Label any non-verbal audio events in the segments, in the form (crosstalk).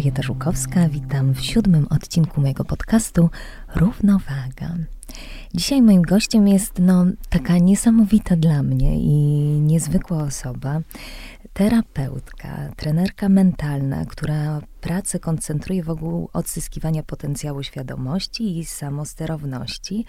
Marieta Żukowska, witam w siódmym odcinku mojego podcastu Równowaga. Dzisiaj moim gościem jest no, taka niesamowita dla mnie i niezwykła osoba, terapeutka, trenerka mentalna, która pracę koncentruje wokół odzyskiwania potencjału świadomości i samosterowności.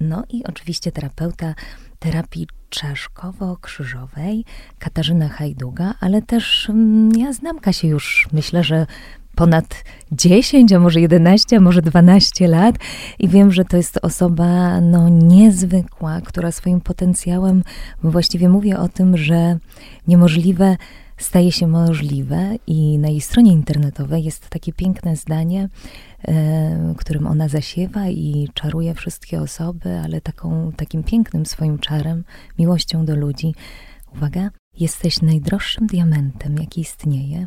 No i oczywiście terapeuta terapii czaszkowo-krzyżowej, Katarzyna Hajduga, ale też mm, ja znam Kasię już, myślę, że ponad 10, a może 11, a może 12 lat i wiem, że to jest osoba no, niezwykła, która swoim potencjałem, właściwie mówię o tym, że niemożliwe staje się możliwe i na jej stronie internetowej jest takie piękne zdanie, którym ona zasiewa i czaruje wszystkie osoby, ale taką, takim pięknym swoim czarem, miłością do ludzi. Uwaga, jesteś najdroższym diamentem, jaki istnieje,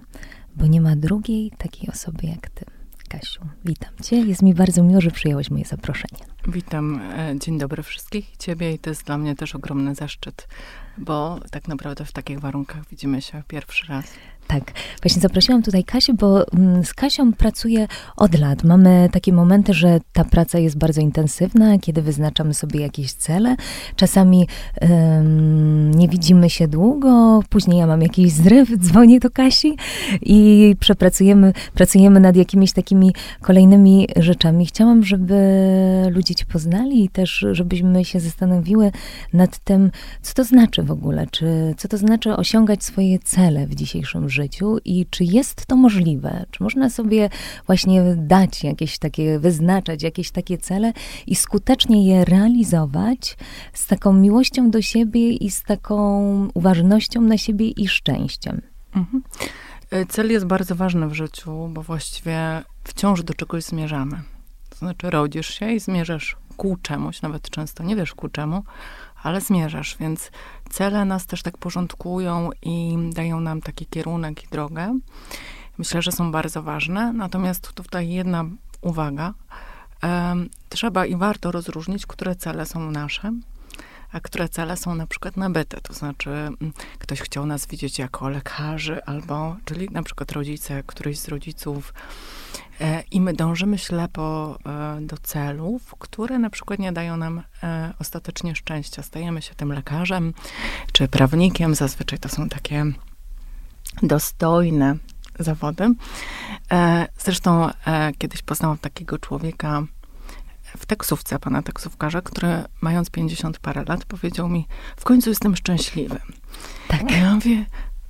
bo nie ma drugiej takiej osoby jak ty. Kasiu, witam cię. Jest mi bardzo miło, że przyjąłeś moje zaproszenie. Witam, e, dzień dobry wszystkich, ciebie i to jest dla mnie też ogromny zaszczyt, bo tak naprawdę w takich warunkach widzimy się pierwszy raz. Tak, właśnie zaprosiłam tutaj Kasię, bo mm, z Kasią pracuję od lat. Mamy takie momenty, że ta praca jest bardzo intensywna, kiedy wyznaczamy sobie jakieś cele. Czasami nie widzimy się długo, później ja mam jakiś zryw, (laughs) dzwonię do Kasi i przepracujemy, pracujemy nad jakimiś takimi kolejnymi rzeczami. Chciałam, żeby ludzie cię poznali i też, żebyśmy się zastanowiły nad tym, co to znaczy w ogóle, czy co to znaczy osiągać swoje cele w dzisiejszym życiu i czy jest to możliwe? Czy można sobie właśnie dać jakieś takie, wyznaczać jakieś takie cele i skutecznie je realizować z taką miłością do siebie i z taką uważnością na siebie i szczęściem? Mhm. E, cel jest bardzo ważny w życiu, bo właściwie wciąż do czegoś zmierzamy. To znaczy, rodzisz się i zmierzasz ku czemuś, nawet często nie wiesz ku czemu, ale zmierzasz, więc cele nas też tak porządkują i dają nam taki kierunek i drogę. Myślę, że są bardzo ważne. Natomiast tutaj jedna uwaga. Trzeba i warto rozróżnić, które cele są nasze, a które cele są na przykład nabyte. To znaczy, mm, ktoś chciał nas widzieć jako lekarzy, albo, czyli na przykład rodzice, któryś z rodziców I my dążymy ślepo e, do celów, które na przykład nie dają nam e, ostatecznie szczęścia. Stajemy się tym lekarzem czy prawnikiem. Zazwyczaj to są takie dostojne zawody. Zresztą kiedyś poznałam takiego człowieka w taksówce, pana taksówkarza, który mając 50 parę lat powiedział mi, w końcu jestem szczęśliwy. Tak. Ja mówię,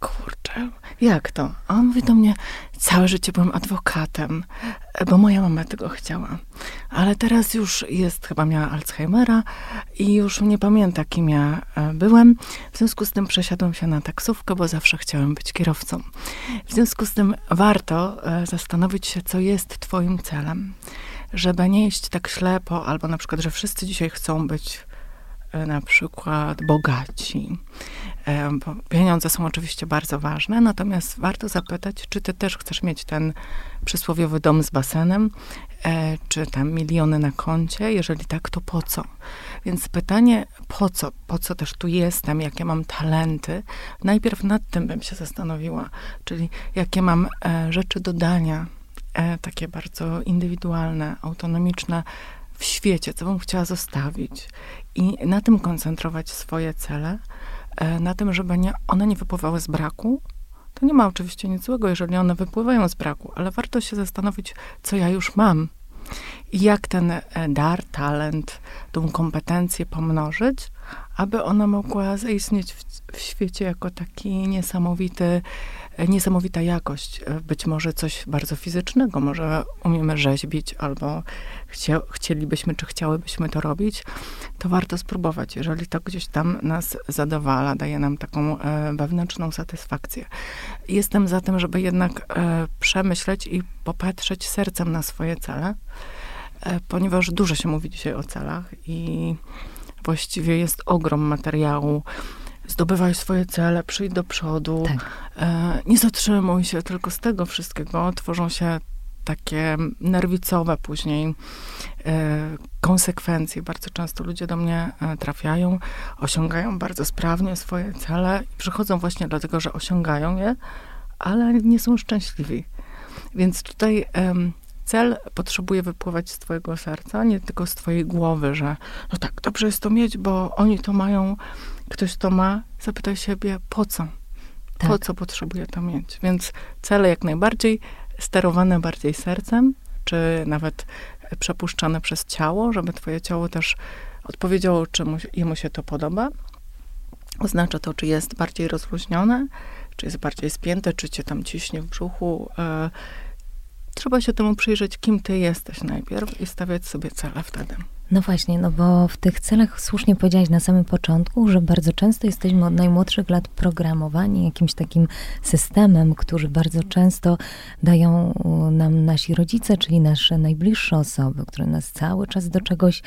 kurczę, jak to? A on mówi do mnie, całe życie byłem adwokatem, bo moja mama tego chciała. Ale teraz już jest, chyba miała Alzheimera i już nie pamięta, kim ja e, byłem. W związku z tym przesiadłem się na taksówkę, bo zawsze chciałem być kierowcą. W związku z tym warto e, zastanowić się, co jest twoim celem. Żeby nie iść tak ślepo, albo na przykład, że wszyscy dzisiaj chcą być e, na przykład bogaci, Pieniądze są oczywiście bardzo ważne, natomiast warto zapytać, czy ty też chcesz mieć ten przysłowiowy dom z basenem, e, czy tam miliony na koncie? Jeżeli tak, to po co? Więc pytanie, po co? Po co też tu jestem? Jakie mam talenty? Najpierw nad tym bym się zastanowiła, czyli jakie mam e, rzeczy do dania, e, takie bardzo indywidualne, autonomiczne w świecie, co bym chciała zostawić i na tym koncentrować swoje cele na tym, żeby nie, one nie wypływały z braku. To nie ma oczywiście nic złego, jeżeli one wypływają z braku, ale warto się zastanowić, co ja już mam i jak ten e, dar, talent, tą kompetencję pomnożyć, aby ona mogła zaistnieć w, w świecie jako taki niesamowity niesamowita jakość. E, być może coś bardzo fizycznego, może umiemy rzeźbić, albo chcia, chcielibyśmy, czy chciałybyśmy to robić, to warto spróbować, jeżeli to gdzieś tam nas zadowala, daje nam taką e, wewnętrzną satysfakcję. Jestem za tym, żeby jednak e, przemyśleć i popatrzeć sercem na swoje cele, ponieważ dużo się mówi dzisiaj o celach i właściwie jest ogrom materiału, zdobywaj swoje cele, przyjdź do przodu, tak. e, nie zatrzymuj się, tylko z tego wszystkiego tworzą się takie nerwicowe później e, konsekwencje. Bardzo często ludzie do mnie e, trafiają, osiągają bardzo sprawnie swoje cele i przychodzą właśnie dlatego, że osiągają je, ale nie są szczęśliwi. Więc tutaj cel potrzebuje wypływać z twojego serca, nie tylko z twojej głowy, że no tak, dobrze jest to mieć, bo oni to mają, ktoś to ma. Zapytaj siebie, po co? Tak. Po co potrzebuję to mieć? Więc cele jak najbardziej sterowane bardziej sercem, czy nawet przepuszczane przez ciało, żeby twoje ciało też odpowiedziało, czy mu, jemu się to podoba. Oznacza to, czy jest bardziej rozluźnione, czy jest bardziej spięte, czy cię tam ciśnie w brzuchu. E, trzeba się temu przyjrzeć, kim ty jesteś najpierw i stawiać sobie cele wtedy. No właśnie, no bo w tych celach słusznie powiedziałaś na samym początku, że bardzo często jesteśmy od najmłodszych lat programowani jakimś takim systemem, który bardzo często dają nam nasi rodzice, czyli nasze najbliższe osoby, które nas cały czas do czegoś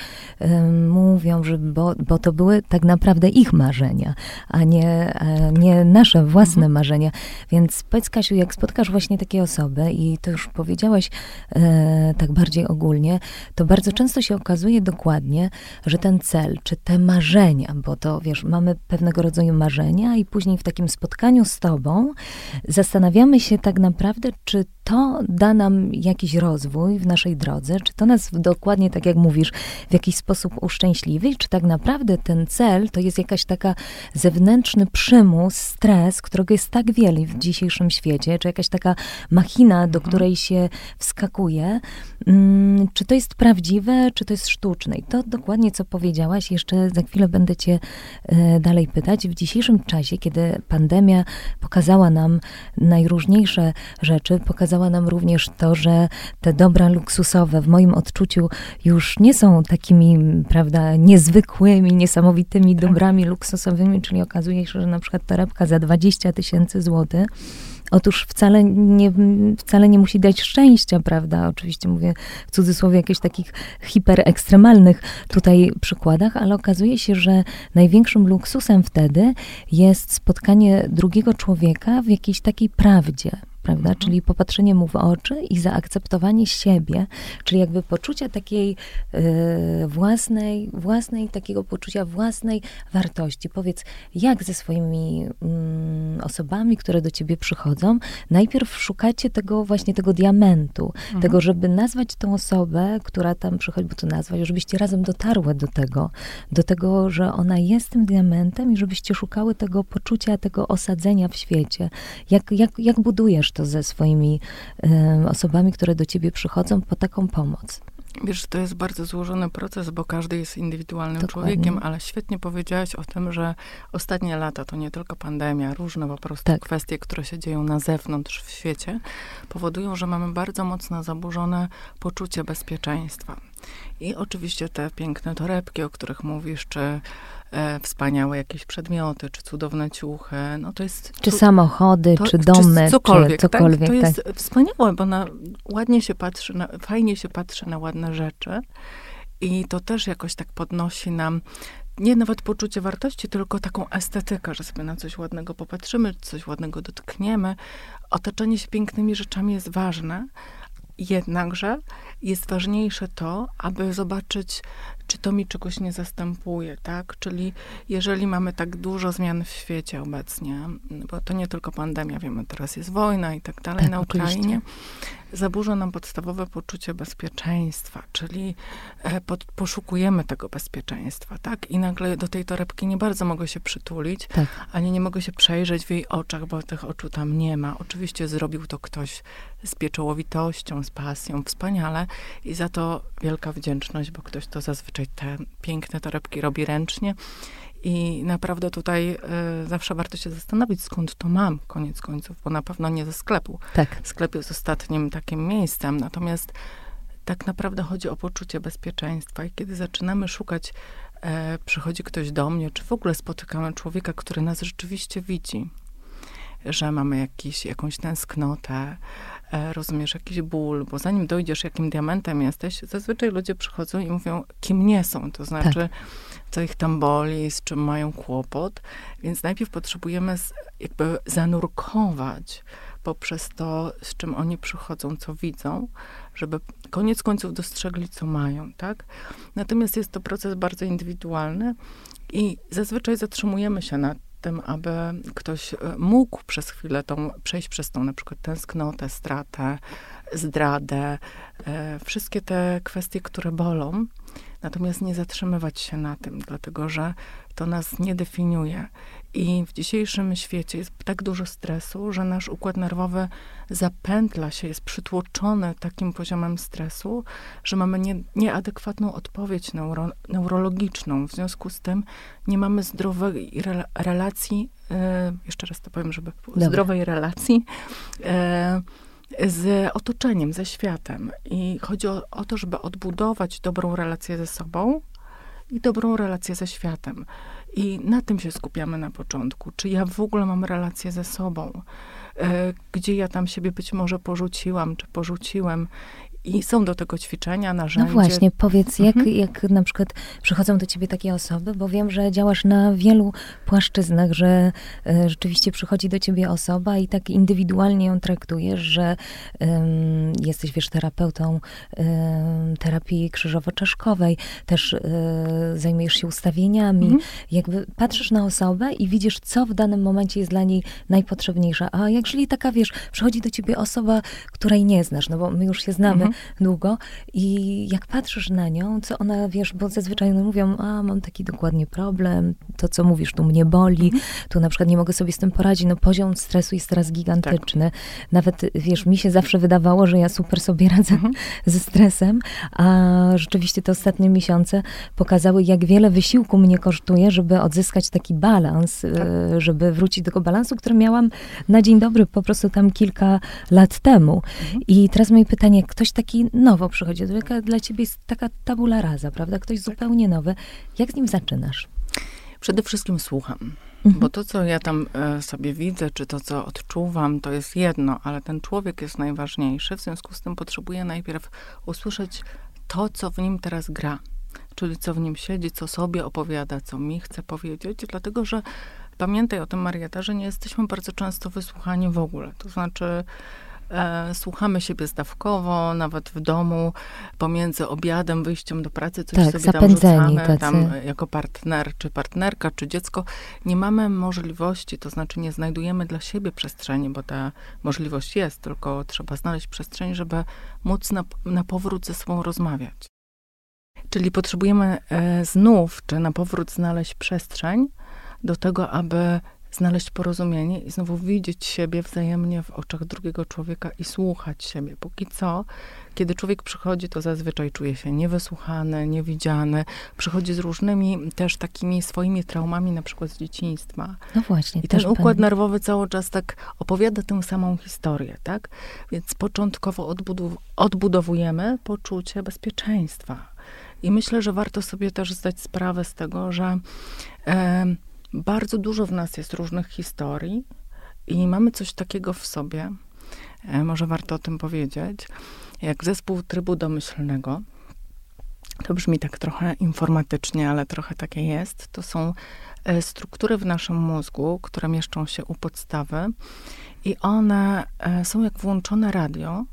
mówią, że bo, bo to były tak naprawdę ich marzenia, a nie, a nie nasze własne mhm. marzenia. Więc powiedz Kasiu, jak spotkasz właśnie takie osoby i to już powiedziałaś e, tak bardziej ogólnie, to bardzo często się okazuje, dokładnie, że ten cel, czy te marzenia, bo to wiesz, mamy pewnego rodzaju marzenia i później w takim spotkaniu z tobą zastanawiamy się tak naprawdę, czy to da nam jakiś rozwój w naszej drodze, czy to nas dokładnie, tak jak mówisz, w jakiś sposób uszczęśliwi, czy tak naprawdę ten cel to jest jakaś taka zewnętrzny przymus, stres, którego jest tak wiele w dzisiejszym świecie, czy jakaś taka machina, do mhm. której się wskakuje. Hmm, czy to jest prawdziwe, czy to jest sztuczne? To dokładnie, co powiedziałaś, jeszcze za chwilę będę cię e, dalej pytać. W dzisiejszym czasie, kiedy pandemia pokazała nam najróżniejsze rzeczy, pokazała pokazała nam również to, że te dobra luksusowe w moim odczuciu już nie są takimi, prawda, niezwykłymi, niesamowitymi tak. dobrami luksusowymi, czyli okazuje się, że na przykład torebka za 20 tysięcy złotych Otóż wcale nie, wcale nie musi dać szczęścia, prawda? Oczywiście mówię w cudzysłowie jakichś takich hiperekstremalnych tutaj przykładach, ale okazuje się, że największym luksusem wtedy jest spotkanie drugiego człowieka w jakiejś takiej prawdzie prawda? Mhm. Czyli popatrzenie mu w oczy i zaakceptowanie siebie, czyli jakby poczucia takiej y, własnej, własnej, takiego poczucia własnej wartości. Powiedz, jak ze swoimi y, osobami, które do ciebie przychodzą, najpierw szukacie tego właśnie tego diamentu, mhm. tego, żeby nazwać tą osobę, która tam przychodzi, bo to nazwać, żebyście razem dotarły do tego, do tego, że ona jest tym diamentem i żebyście szukały tego poczucia, tego osadzenia w świecie. Jak, jak, jak budujesz to ze swoimi osobami, które do ciebie przychodzą po taką pomoc? Wiesz, to jest bardzo złożony proces, bo każdy jest indywidualnym Dokładnie. człowiekiem, ale świetnie powiedziałaś o tym, że ostatnie lata to nie tylko pandemia, różne po prostu tak. kwestie, które się dzieją na zewnątrz w świecie, powodują, że mamy bardzo mocno zaburzone poczucie bezpieczeństwa. I oczywiście te piękne torebki, o których mówisz, czy e, wspaniałe jakieś przedmioty, czy cudowne ciuchy, no to jest... Czy samochody, to, czy domy, czy cokolwiek, czy cokolwiek. Tak? To jest tak. wspaniałe, bo na, ładnie się patrzy, na, fajnie się patrzy na ładne rzeczy i to też jakoś tak podnosi nam nie nawet poczucie wartości, tylko taką estetykę, że sobie na coś ładnego popatrzymy, coś ładnego dotkniemy. Otoczenie się pięknymi rzeczami jest ważne, Jednakże jest ważniejsze to, aby zobaczyć, czy to mi czegoś nie zastępuje, tak? Czyli jeżeli mamy tak dużo zmian w świecie obecnie, bo to nie tylko pandemia, wiemy, teraz jest wojna i tak dalej tak, na Ukrainie, zaburza nam podstawowe poczucie bezpieczeństwa, czyli e, pod, poszukujemy tego bezpieczeństwa, tak? I nagle do tej torebki nie bardzo mogę się przytulić, tak. ani nie mogę się przejrzeć w jej oczach, bo tych oczu tam nie ma. Oczywiście zrobił to ktoś z pieczołowitością, z pasją, wspaniale i za to wielka wdzięczność, bo ktoś to zazwyczaj te piękne torebki robi ręcznie i naprawdę tutaj y, zawsze warto się zastanowić, skąd to mam, koniec końców, bo na pewno nie ze sklepu. Tak. Sklep jest ostatnim takim miejscem, natomiast tak naprawdę chodzi o poczucie bezpieczeństwa. I kiedy zaczynamy szukać, e, przychodzi ktoś do mnie, czy w ogóle spotykamy człowieka, który nas rzeczywiście widzi, że mamy jakiś, jakąś tęsknotę, rozumiesz jakiś ból, bo zanim dojdziesz, jakim diamentem jesteś, zazwyczaj ludzie przychodzą i mówią, kim nie są, to znaczy, tak. co ich tam boli, z czym mają kłopot, więc najpierw potrzebujemy jakby zanurkować poprzez to, z czym oni przychodzą, co widzą, żeby koniec końców dostrzegli, co mają, tak? Natomiast jest to proces bardzo indywidualny i zazwyczaj zatrzymujemy się na tym, aby ktoś e, mógł przez chwilę tą, przejść przez tą na przykład tęsknotę, stratę, zdradę, e, wszystkie te kwestie, które bolą. Natomiast nie zatrzymywać się na tym, dlatego że to nas nie definiuje. I w dzisiejszym świecie jest tak dużo stresu, że nasz układ nerwowy zapętla się, jest przytłoczony takim poziomem stresu, że mamy nie, nieadekwatną odpowiedź neuro, neurologiczną. W związku z tym nie mamy zdrowej re, relacji, e, jeszcze raz to powiem, żeby Dobra. zdrowej relacji e, z otoczeniem, ze światem. I chodzi o, o to, żeby odbudować dobrą relację ze sobą i dobrą relację ze światem. I na tym się skupiamy na początku. Czy ja w ogóle mam relację ze sobą? E, gdzie ja tam siebie być może porzuciłam, czy porzuciłem i są do tego ćwiczenia, narzędzia. No właśnie, powiedz, jak, mhm. jak na przykład przychodzą do ciebie takie osoby, bo wiem, że działasz na wielu płaszczyznach, że e, rzeczywiście przychodzi do ciebie osoba i tak indywidualnie ją traktujesz, że jesteś, wiesz, terapeutą terapii krzyżowo-czaszkowej, też e, zajmujesz się ustawieniami, mhm. jakby patrzysz na osobę i widzisz, co w danym momencie jest dla niej najpotrzebniejsze. A jak jeżeli taka, wiesz, przychodzi do ciebie osoba, której nie znasz, no bo my już się znamy, mhm długo i jak patrzysz na nią, co ona, wiesz, bo zazwyczaj one mówią, a mam taki dokładnie problem, to co mówisz, tu mnie boli, mhm. tu na przykład nie mogę sobie z tym poradzić, no poziom stresu jest teraz gigantyczny. Tak. Nawet, wiesz, mi się zawsze wydawało, że ja super sobie radzę mhm. (laughs) ze stresem, a rzeczywiście te ostatnie miesiące pokazały, jak wiele wysiłku mnie kosztuje, żeby odzyskać taki balans, tak. E, żeby wrócić do tego balansu, który miałam na dzień dobry po prostu tam kilka lat temu. Mhm. I teraz moje pytanie, ktoś taki taki nowo przychodzi, to dla ciebie jest taka tabula rasa, prawda? Ktoś zupełnie nowy. Jak z nim zaczynasz? Przede wszystkim słucham. Mhm. Bo to, co ja tam e, sobie widzę, czy to, co odczuwam, to jest jedno, ale ten człowiek jest najważniejszy. W związku z tym potrzebuję najpierw usłyszeć to, co w nim teraz gra. Czyli co w nim siedzi, co sobie opowiada, co mi chce powiedzieć, dlatego że pamiętaj o tym, Marieta, że nie jesteśmy bardzo często wysłuchani w ogóle. To znaczy, słuchamy siebie zdawkowo, nawet w domu, pomiędzy obiadem, wyjściem do pracy, coś tak, sobie tam rzucamy, tam jako partner, czy partnerka, czy dziecko. Nie mamy możliwości, to znaczy nie znajdujemy dla siebie przestrzeni, bo ta możliwość jest, tylko trzeba znaleźć przestrzeń, żeby móc na, na powrót ze sobą rozmawiać. Czyli potrzebujemy e, znów, czy na powrót znaleźć przestrzeń do tego, aby znaleźć porozumienie i znowu widzieć siebie wzajemnie w oczach drugiego człowieka i słuchać siebie. Póki co, kiedy człowiek przychodzi, to zazwyczaj czuje się niewysłuchany, niewidziany. Przychodzi z różnymi też takimi swoimi traumami, na przykład z dzieciństwa. No właśnie. I ten układ pan... nerwowy cały czas tak opowiada tę samą historię, tak? Więc początkowo odbudow odbudowujemy poczucie bezpieczeństwa. I myślę, że warto sobie też zdać sprawę z tego, że bardzo dużo w nas jest różnych historii i mamy coś takiego w sobie, e, może warto o tym powiedzieć, jak zespół trybu domyślnego. To brzmi tak trochę informatycznie, ale trochę takie jest. To są e, struktury w naszym mózgu, które mieszczą się u podstawy i one e, są jak włączone radio,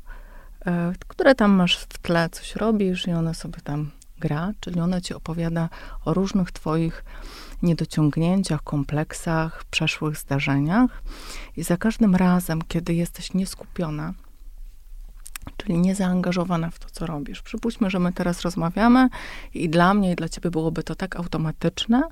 które tam masz w tle, coś robisz i one sobie tam gra, czyli ona ci opowiada o różnych twoich niedociągnięciach, kompleksach, przeszłych zdarzeniach. I za każdym razem, kiedy jesteś nieskupiona, czyli niezaangażowana w to, co robisz. Przypuśćmy, że my teraz rozmawiamy i dla mnie i dla ciebie byłoby to tak automatyczne,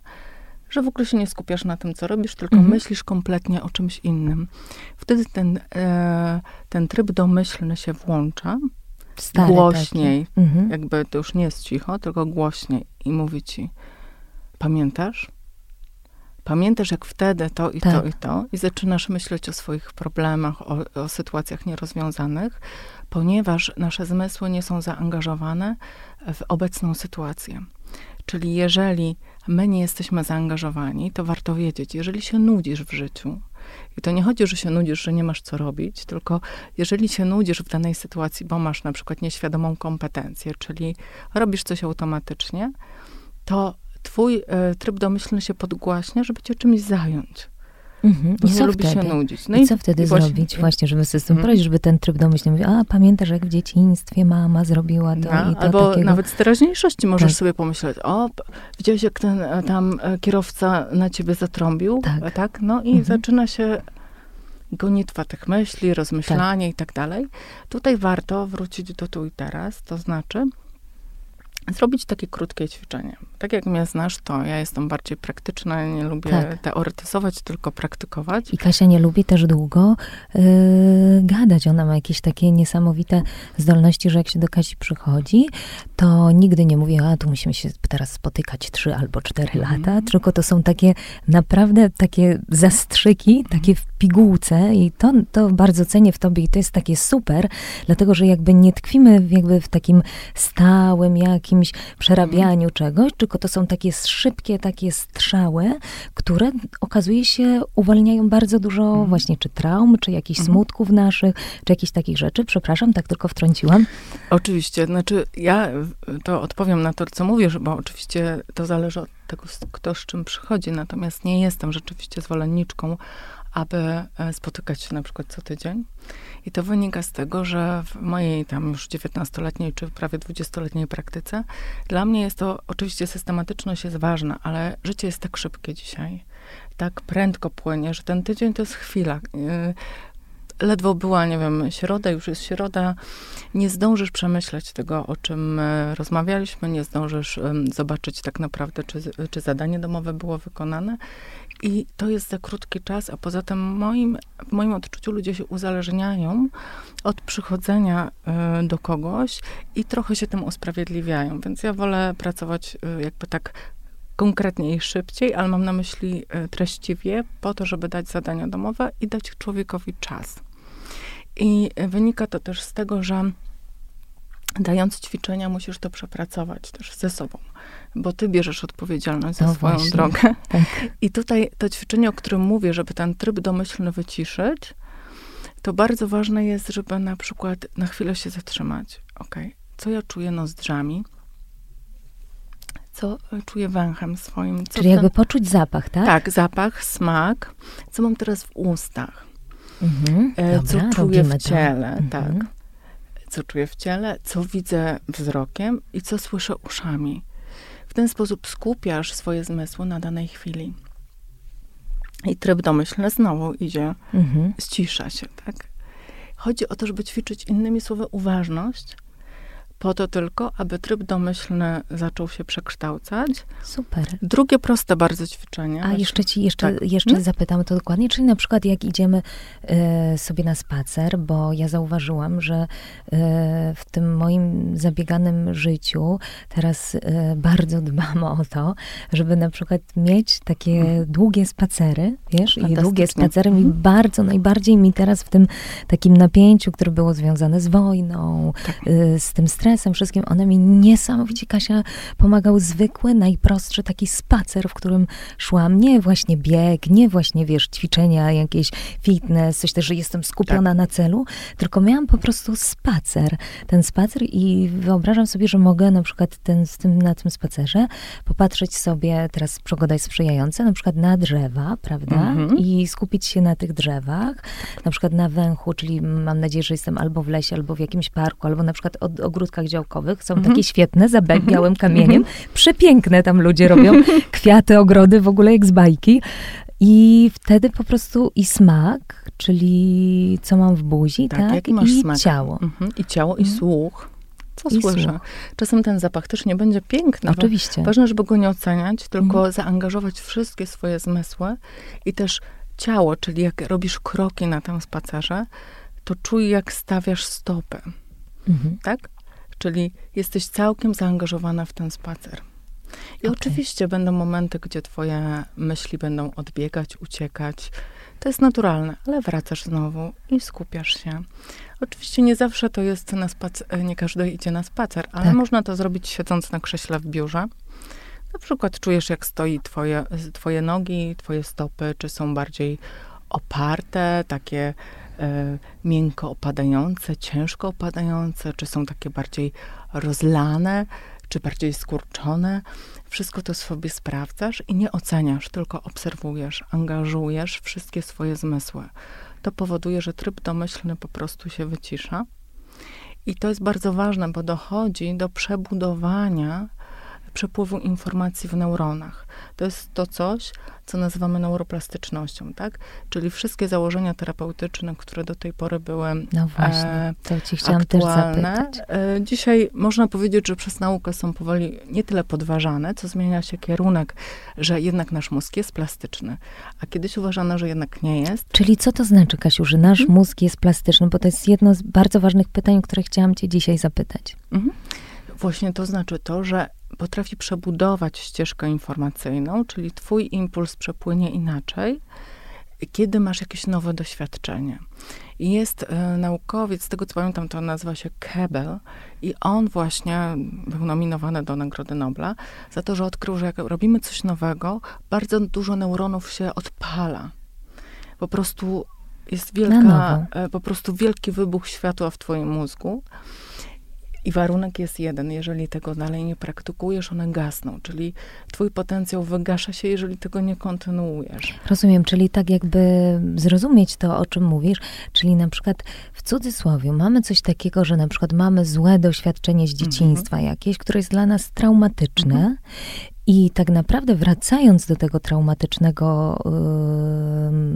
że w ogóle się nie skupiasz na tym, co robisz, tylko mhm. myślisz kompletnie o czymś innym. Wtedy ten, e, ten tryb domyślny się włącza, Stary głośniej, mhm. jakby to już nie jest cicho, tylko głośniej i mówi ci, pamiętasz? Pamiętasz, jak wtedy to i tak. to i to, i zaczynasz myśleć o swoich problemach, o, o sytuacjach nierozwiązanych, ponieważ nasze zmysły nie są zaangażowane w obecną sytuację. Czyli jeżeli my nie jesteśmy zaangażowani, to warto wiedzieć, jeżeli się nudzisz w życiu, i to nie chodzi, że się nudzisz, że nie masz co robić, tylko jeżeli się nudzisz w danej sytuacji, bo masz na przykład nieświadomą kompetencję, czyli robisz coś automatycznie, to twój e, tryb domyślny się podgłaśnia, żeby cię czymś zająć. Mhm. Bo I nie lubi wtedy? się nudzić. No i, i co wtedy i właśnie, zrobić? Właśnie, żeby sobie z tym mhm. poradzić, żeby ten tryb domyślny mówił, a pamiętasz, jak w dzieciństwie mama zrobiła to no, i to Albo takiego. nawet z teraźniejszości możesz tak. sobie pomyśleć, o, widziałeś, jak ten e, tam e, kierowca na ciebie zatrąbił? Tak. tak? No i mhm. zaczyna się gonitwa tych myśli, rozmyślanie tak. i tak dalej. Tutaj warto wrócić do tu i teraz, to znaczy zrobić takie krótkie ćwiczenie. Tak jak mnie znasz, to ja jestem bardziej praktyczna, nie lubię tak. teoretyzować, tylko praktykować. I Kasia nie lubi też długo yy, gadać. Ona ma jakieś takie niesamowite zdolności, że jak się do Kasi przychodzi, to nigdy nie mówi, a tu musimy się teraz spotykać trzy albo cztery mm. lata, tylko to są takie naprawdę takie zastrzyki, mm. takie w pigułce i to, to bardzo cenię w tobie i to jest takie super, dlatego, że jakby nie tkwimy jakby w takim stałym jakimś przerabianiu mm. czegoś, tylko to są takie szybkie, takie strzały, które okazuje się uwalniają bardzo dużo mm. właśnie czy traum, czy jakichś mm. smutków naszych, czy jakichś takich rzeczy. Przepraszam, tak tylko wtrąciłam. Oczywiście, znaczy ja to odpowiem na to, co mówisz, bo oczywiście to zależy od tego, kto z czym przychodzi, natomiast nie jestem rzeczywiście zwolenniczką, aby e, spotykać się na przykład co tydzień. I to wynika z tego, że w mojej tam już 19-letniej czy prawie 20-letniej praktyce, dla mnie jest to, oczywiście systematyczność jest ważna, ale życie jest tak szybkie dzisiaj, tak prędko płynie, że ten tydzień to jest chwila. Y, ledwo była, nie wiem, środa, już jest środa, nie zdążysz przemyśleć tego, o czym e, rozmawialiśmy, nie zdążysz zobaczyć tak naprawdę, czy, czy zadanie domowe było wykonane. I to jest za krótki czas, a poza tym moim, w moim odczuciu ludzie się uzależniają od przychodzenia y, do kogoś i trochę się tym usprawiedliwiają. Więc ja wolę pracować y, jakby tak konkretniej i szybciej, ale mam na myśli y, treściwie, po to, żeby dać zadania domowe i dać człowiekowi czas. I wynika to też z tego, że dając ćwiczenia, musisz to przepracować też ze sobą, bo ty bierzesz odpowiedzialność za no swoją właśnie, drogę. Tak. I tutaj to ćwiczenie, o którym mówię, żeby ten tryb domyślny wyciszyć, to bardzo ważne jest, żeby na przykład na chwilę się zatrzymać. Ok, co ja czuję nozdrzami? Co czuję węchem swoim? Co Czyli jakby poczuć zapach, tak? Tak, zapach, smak. Co mam teraz w ustach? Mhm, e, dobra, co czuję w ciele, to. tak. Mhm co czuję w ciele, co widzę wzrokiem i co słyszę uszami. W ten sposób skupiasz swoje zmysły na danej chwili. I tryb domyślny znowu idzie, mhm. ścisza się, tak? Chodzi o to, żeby ćwiczyć innymi słowy uważność, po to tylko, aby tryb domyślny zaczął się przekształcać. Super. Drugie proste bardzo ćwiczenie. A jeszcze ci jeszcze, tak. jeszcze hmm? zapytam to dokładnie, czyli na przykład jak idziemy y, sobie na spacer, bo ja zauważyłam, że y, w tym moim zabieganym życiu teraz y, bardzo dbam o to, żeby na przykład mieć takie hmm. długie spacery, wiesz, i długie spacery mi hmm. bardzo, najbardziej mi teraz w tym takim napięciu, które było związane z wojną, tak. z tym stresem, stresem, wszystkim, one mi niesamowicie, Kasia, pomagał zwykły, najprostszy taki spacer, w którym szłam. Nie właśnie bieg, nie właśnie, wiesz, ćwiczenia, jakieś fitness, coś też, że jestem skupiona tak. na celu, tylko miałam po prostu spacer. Ten spacer i wyobrażam sobie, że mogę na przykład ten, z tym, na tym spacerze popatrzeć sobie, teraz pogoda jest sprzyjająca, na przykład na drzewa, prawda? Mhm. I skupić się na tych drzewach, na przykład na węchu, czyli mam nadzieję, że jestem albo w lesie, albo w jakimś parku, albo na przykład od ogródka działkowych, są mhm. takie świetne, za mhm. białym kamieniem. Mhm. Przepiękne tam ludzie robią. (laughs) Kwiaty, ogrody, w ogóle jak z bajki. I wtedy po prostu i smak, czyli co mam w buzi, tak? tak? Jaki masz I smak? ciało. I ciało, i słuch. Co I słyszę? Słuch. Czasem ten zapach też nie będzie piękny. Oczywiście. Ważne, żeby go nie oceniać, tylko zaangażować wszystkie swoje zmysły i też ciało, czyli jak robisz kroki na tym spacerze, to czuj, jak stawiasz stopy. Tak? Czyli jesteś całkiem zaangażowana w ten spacer. I okay. oczywiście będą momenty, gdzie twoje myśli będą odbiegać, uciekać. To jest naturalne, ale wracasz znowu i skupiasz się. Oczywiście nie zawsze to jest na spacer, nie każdy idzie na spacer, ale tak. można to zrobić siedząc na krześle w biurze. Na przykład czujesz, jak stoi twoje, twoje nogi, twoje stopy, czy są bardziej oparte, takie miękko opadające, ciężko opadające, czy są takie bardziej rozlane, czy bardziej skurczone. Wszystko to sobie sprawdzasz i nie oceniasz, tylko obserwujesz, angażujesz wszystkie swoje zmysły. To powoduje, że tryb domyślny po prostu się wycisza. I to jest bardzo ważne, bo dochodzi do przebudowania przepływu informacji w neuronach. To jest to coś, co nazywamy neuroplastycznością, tak? Czyli wszystkie założenia terapeutyczne, które do tej pory były no właśnie, e, to ci chciałam aktualne, też zapytać. E, dzisiaj można powiedzieć, że przez naukę są powoli nie tyle podważane, co zmienia się kierunek, że jednak nasz mózg jest plastyczny, a kiedyś uważano, że jednak nie jest. Czyli co to znaczy, Kasiu, że nasz hmm? mózg jest plastyczny? Bo to jest jedno z bardzo ważnych pytań, które chciałam cię dzisiaj zapytać. Mhm. Właśnie to znaczy to, że potrafi przebudować ścieżkę informacyjną, czyli twój impuls przepłynie inaczej, kiedy masz jakieś nowe doświadczenie. I jest e, naukowiec, z tego co pamiętam, to nazywa się Kebel i on właśnie był nominowany do Nagrody Nobla za to, że odkrył, że jak robimy coś nowego, bardzo dużo neuronów się odpala. Po prostu jest wielka, e, po prostu wielki wybuch światła w twoim mózgu. I warunek jest jeden, jeżeli tego dalej nie praktykujesz, one gasną, czyli twój potencjał wygasza się, jeżeli tego nie kontynuujesz. Rozumiem, czyli tak jakby zrozumieć to, o czym mówisz, czyli na przykład w cudzysłowie mamy coś takiego, że na przykład mamy złe doświadczenie z dzieciństwa mhm. jakieś, które jest dla nas traumatyczne mhm. I tak naprawdę wracając do tego traumatycznego,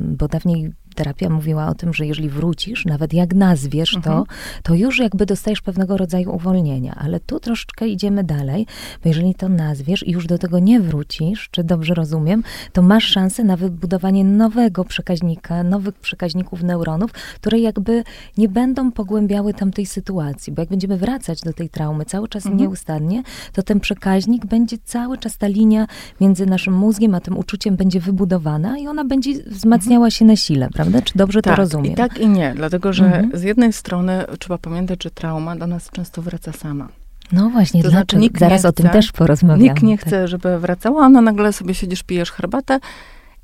bo dawniej terapia mówiła o tym, że jeżeli wrócisz, nawet jak nazwiesz to, mhm. to już jakby dostajesz pewnego rodzaju uwolnienia. Ale tu troszeczkę idziemy dalej, bo jeżeli to nazwiesz i już do tego nie wrócisz, czy dobrze rozumiem, to masz szansę na wybudowanie nowego przekaźnika, nowych przekaźników neuronów, które jakby nie będą pogłębiały tamtej sytuacji. Bo jak będziemy wracać do tej traumy cały czas mhm. nieustannie, to ten przekaźnik będzie cały czas ta linia między naszym mózgiem a tym uczuciem będzie wybudowana i ona będzie wzmacniała się na sile, prawda? Prawda? Czy dobrze tak, to rozumiem? I tak i nie, dlatego że mhm. z jednej strony trzeba pamiętać, że trauma do nas często wraca sama. No właśnie, to znaczy nikt zaraz chce, o tym też porozmawiamy. Nikt nie tak. chce, żeby wracała, a ona nagle sobie siedzisz, pijesz herbatę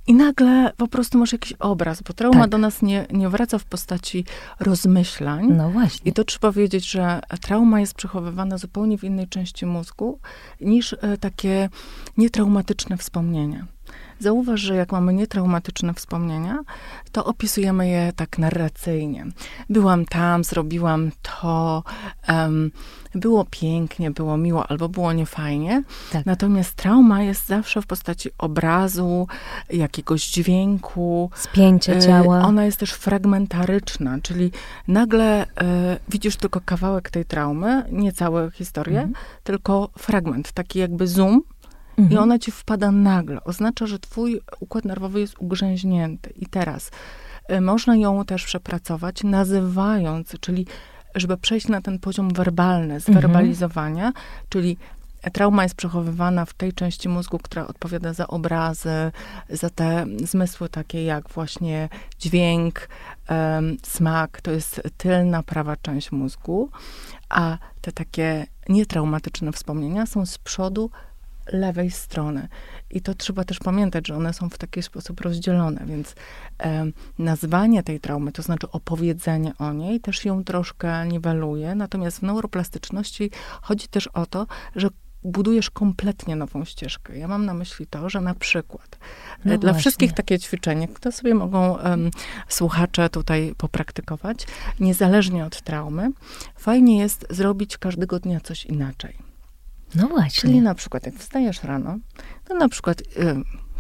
i nagle po prostu masz jakiś obraz, bo trauma tak. do nas nie, nie wraca w postaci rozmyślań. No właśnie. I to trzeba wiedzieć, że trauma jest przechowywana zupełnie w innej części mózgu niż e, takie nietraumatyczne wspomnienia. Zauważ, że jak mamy nietraumatyczne wspomnienia, to opisujemy je tak narracyjnie. Byłam tam, zrobiłam to, um, było pięknie, było miło albo było niefajnie. Tak. Natomiast trauma jest zawsze w postaci obrazu, jakiegoś dźwięku. Spięcia e, ciała. Ona jest też fragmentaryczna, czyli nagle e, widzisz tylko kawałek tej traumy, nie całą historię, mhm. tylko fragment, taki jakby zoom Mhm. I ona ci wpada nagle. Oznacza, że twój układ nerwowy jest ugrzęźnięty. I teraz y, można ją też przepracować, nazywając, czyli żeby przejść na ten poziom werbalny, zwerbalizowania, mhm. czyli trauma jest przechowywana w tej części mózgu, która odpowiada za obrazy, za te zmysły takie jak właśnie dźwięk, um, smak, to jest tylna prawa część mózgu, a te takie nietraumatyczne wspomnienia są z przodu lewej strony. I to trzeba też pamiętać, że one są w taki sposób rozdzielone, więc e, nazwanie tej traumy, to znaczy opowiedzenie o niej, też ją troszkę niweluje. Natomiast w neuroplastyczności chodzi też o to, że budujesz kompletnie nową ścieżkę. Ja mam na myśli to, że na przykład no dla właśnie. wszystkich takie ćwiczenie, które sobie mogą um, słuchacze tutaj popraktykować, niezależnie od traumy, fajnie jest zrobić każdego dnia coś inaczej. No właśnie. Czyli na przykład jak wstajesz rano, to na przykład y,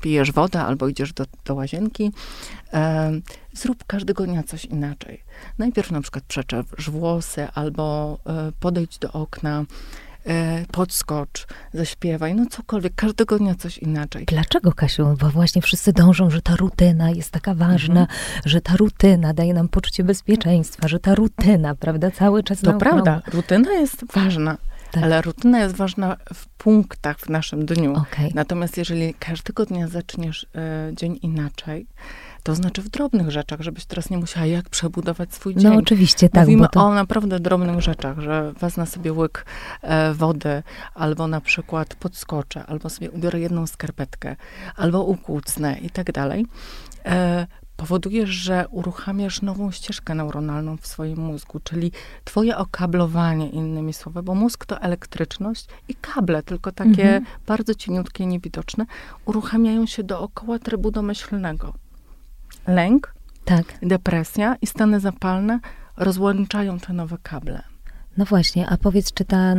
pijesz wodę albo idziesz do, do łazienki, y, zrób każdego dnia coś inaczej. Najpierw na przykład przeczesz włosy albo y, podejdź do okna, y, podskocz, zaśpiewaj, no cokolwiek, każdego dnia coś inaczej. Dlaczego, Kasiu? Bo właśnie wszyscy dążą, że ta rutyna jest taka ważna, mhm. że ta rutyna daje nam poczucie bezpieczeństwa, że ta rutyna, prawda, cały czas... To prawda, rutyna jest ważna, tak. Ale rutyna jest ważna w punktach w naszym dniu. Okay. Natomiast jeżeli każdego dnia zaczniesz y, dzień inaczej, to znaczy w drobnych rzeczach, żebyś teraz nie musiała jak przebudować swój dzień. No oczywiście, tak. Mówimy to... o naprawdę drobnych rzeczach, że wezmę sobie łyk e, wody, albo na przykład podskoczę, albo sobie ubiorę jedną skarpetkę, albo ukłócnę i tak dalej. E, powodujesz, że uruchamiasz nową ścieżkę neuronalną w swoim mózgu, czyli twoje okablowanie, innymi słowy, bo mózg to elektryczność i kable, tylko takie mhm. bardzo cieniutkie, niewidoczne, uruchamiają się dookoła trybu domyślnego. Lęk, tak. depresja i stany zapalne rozłączają te nowe kable. No właśnie, a powiedz, czy ta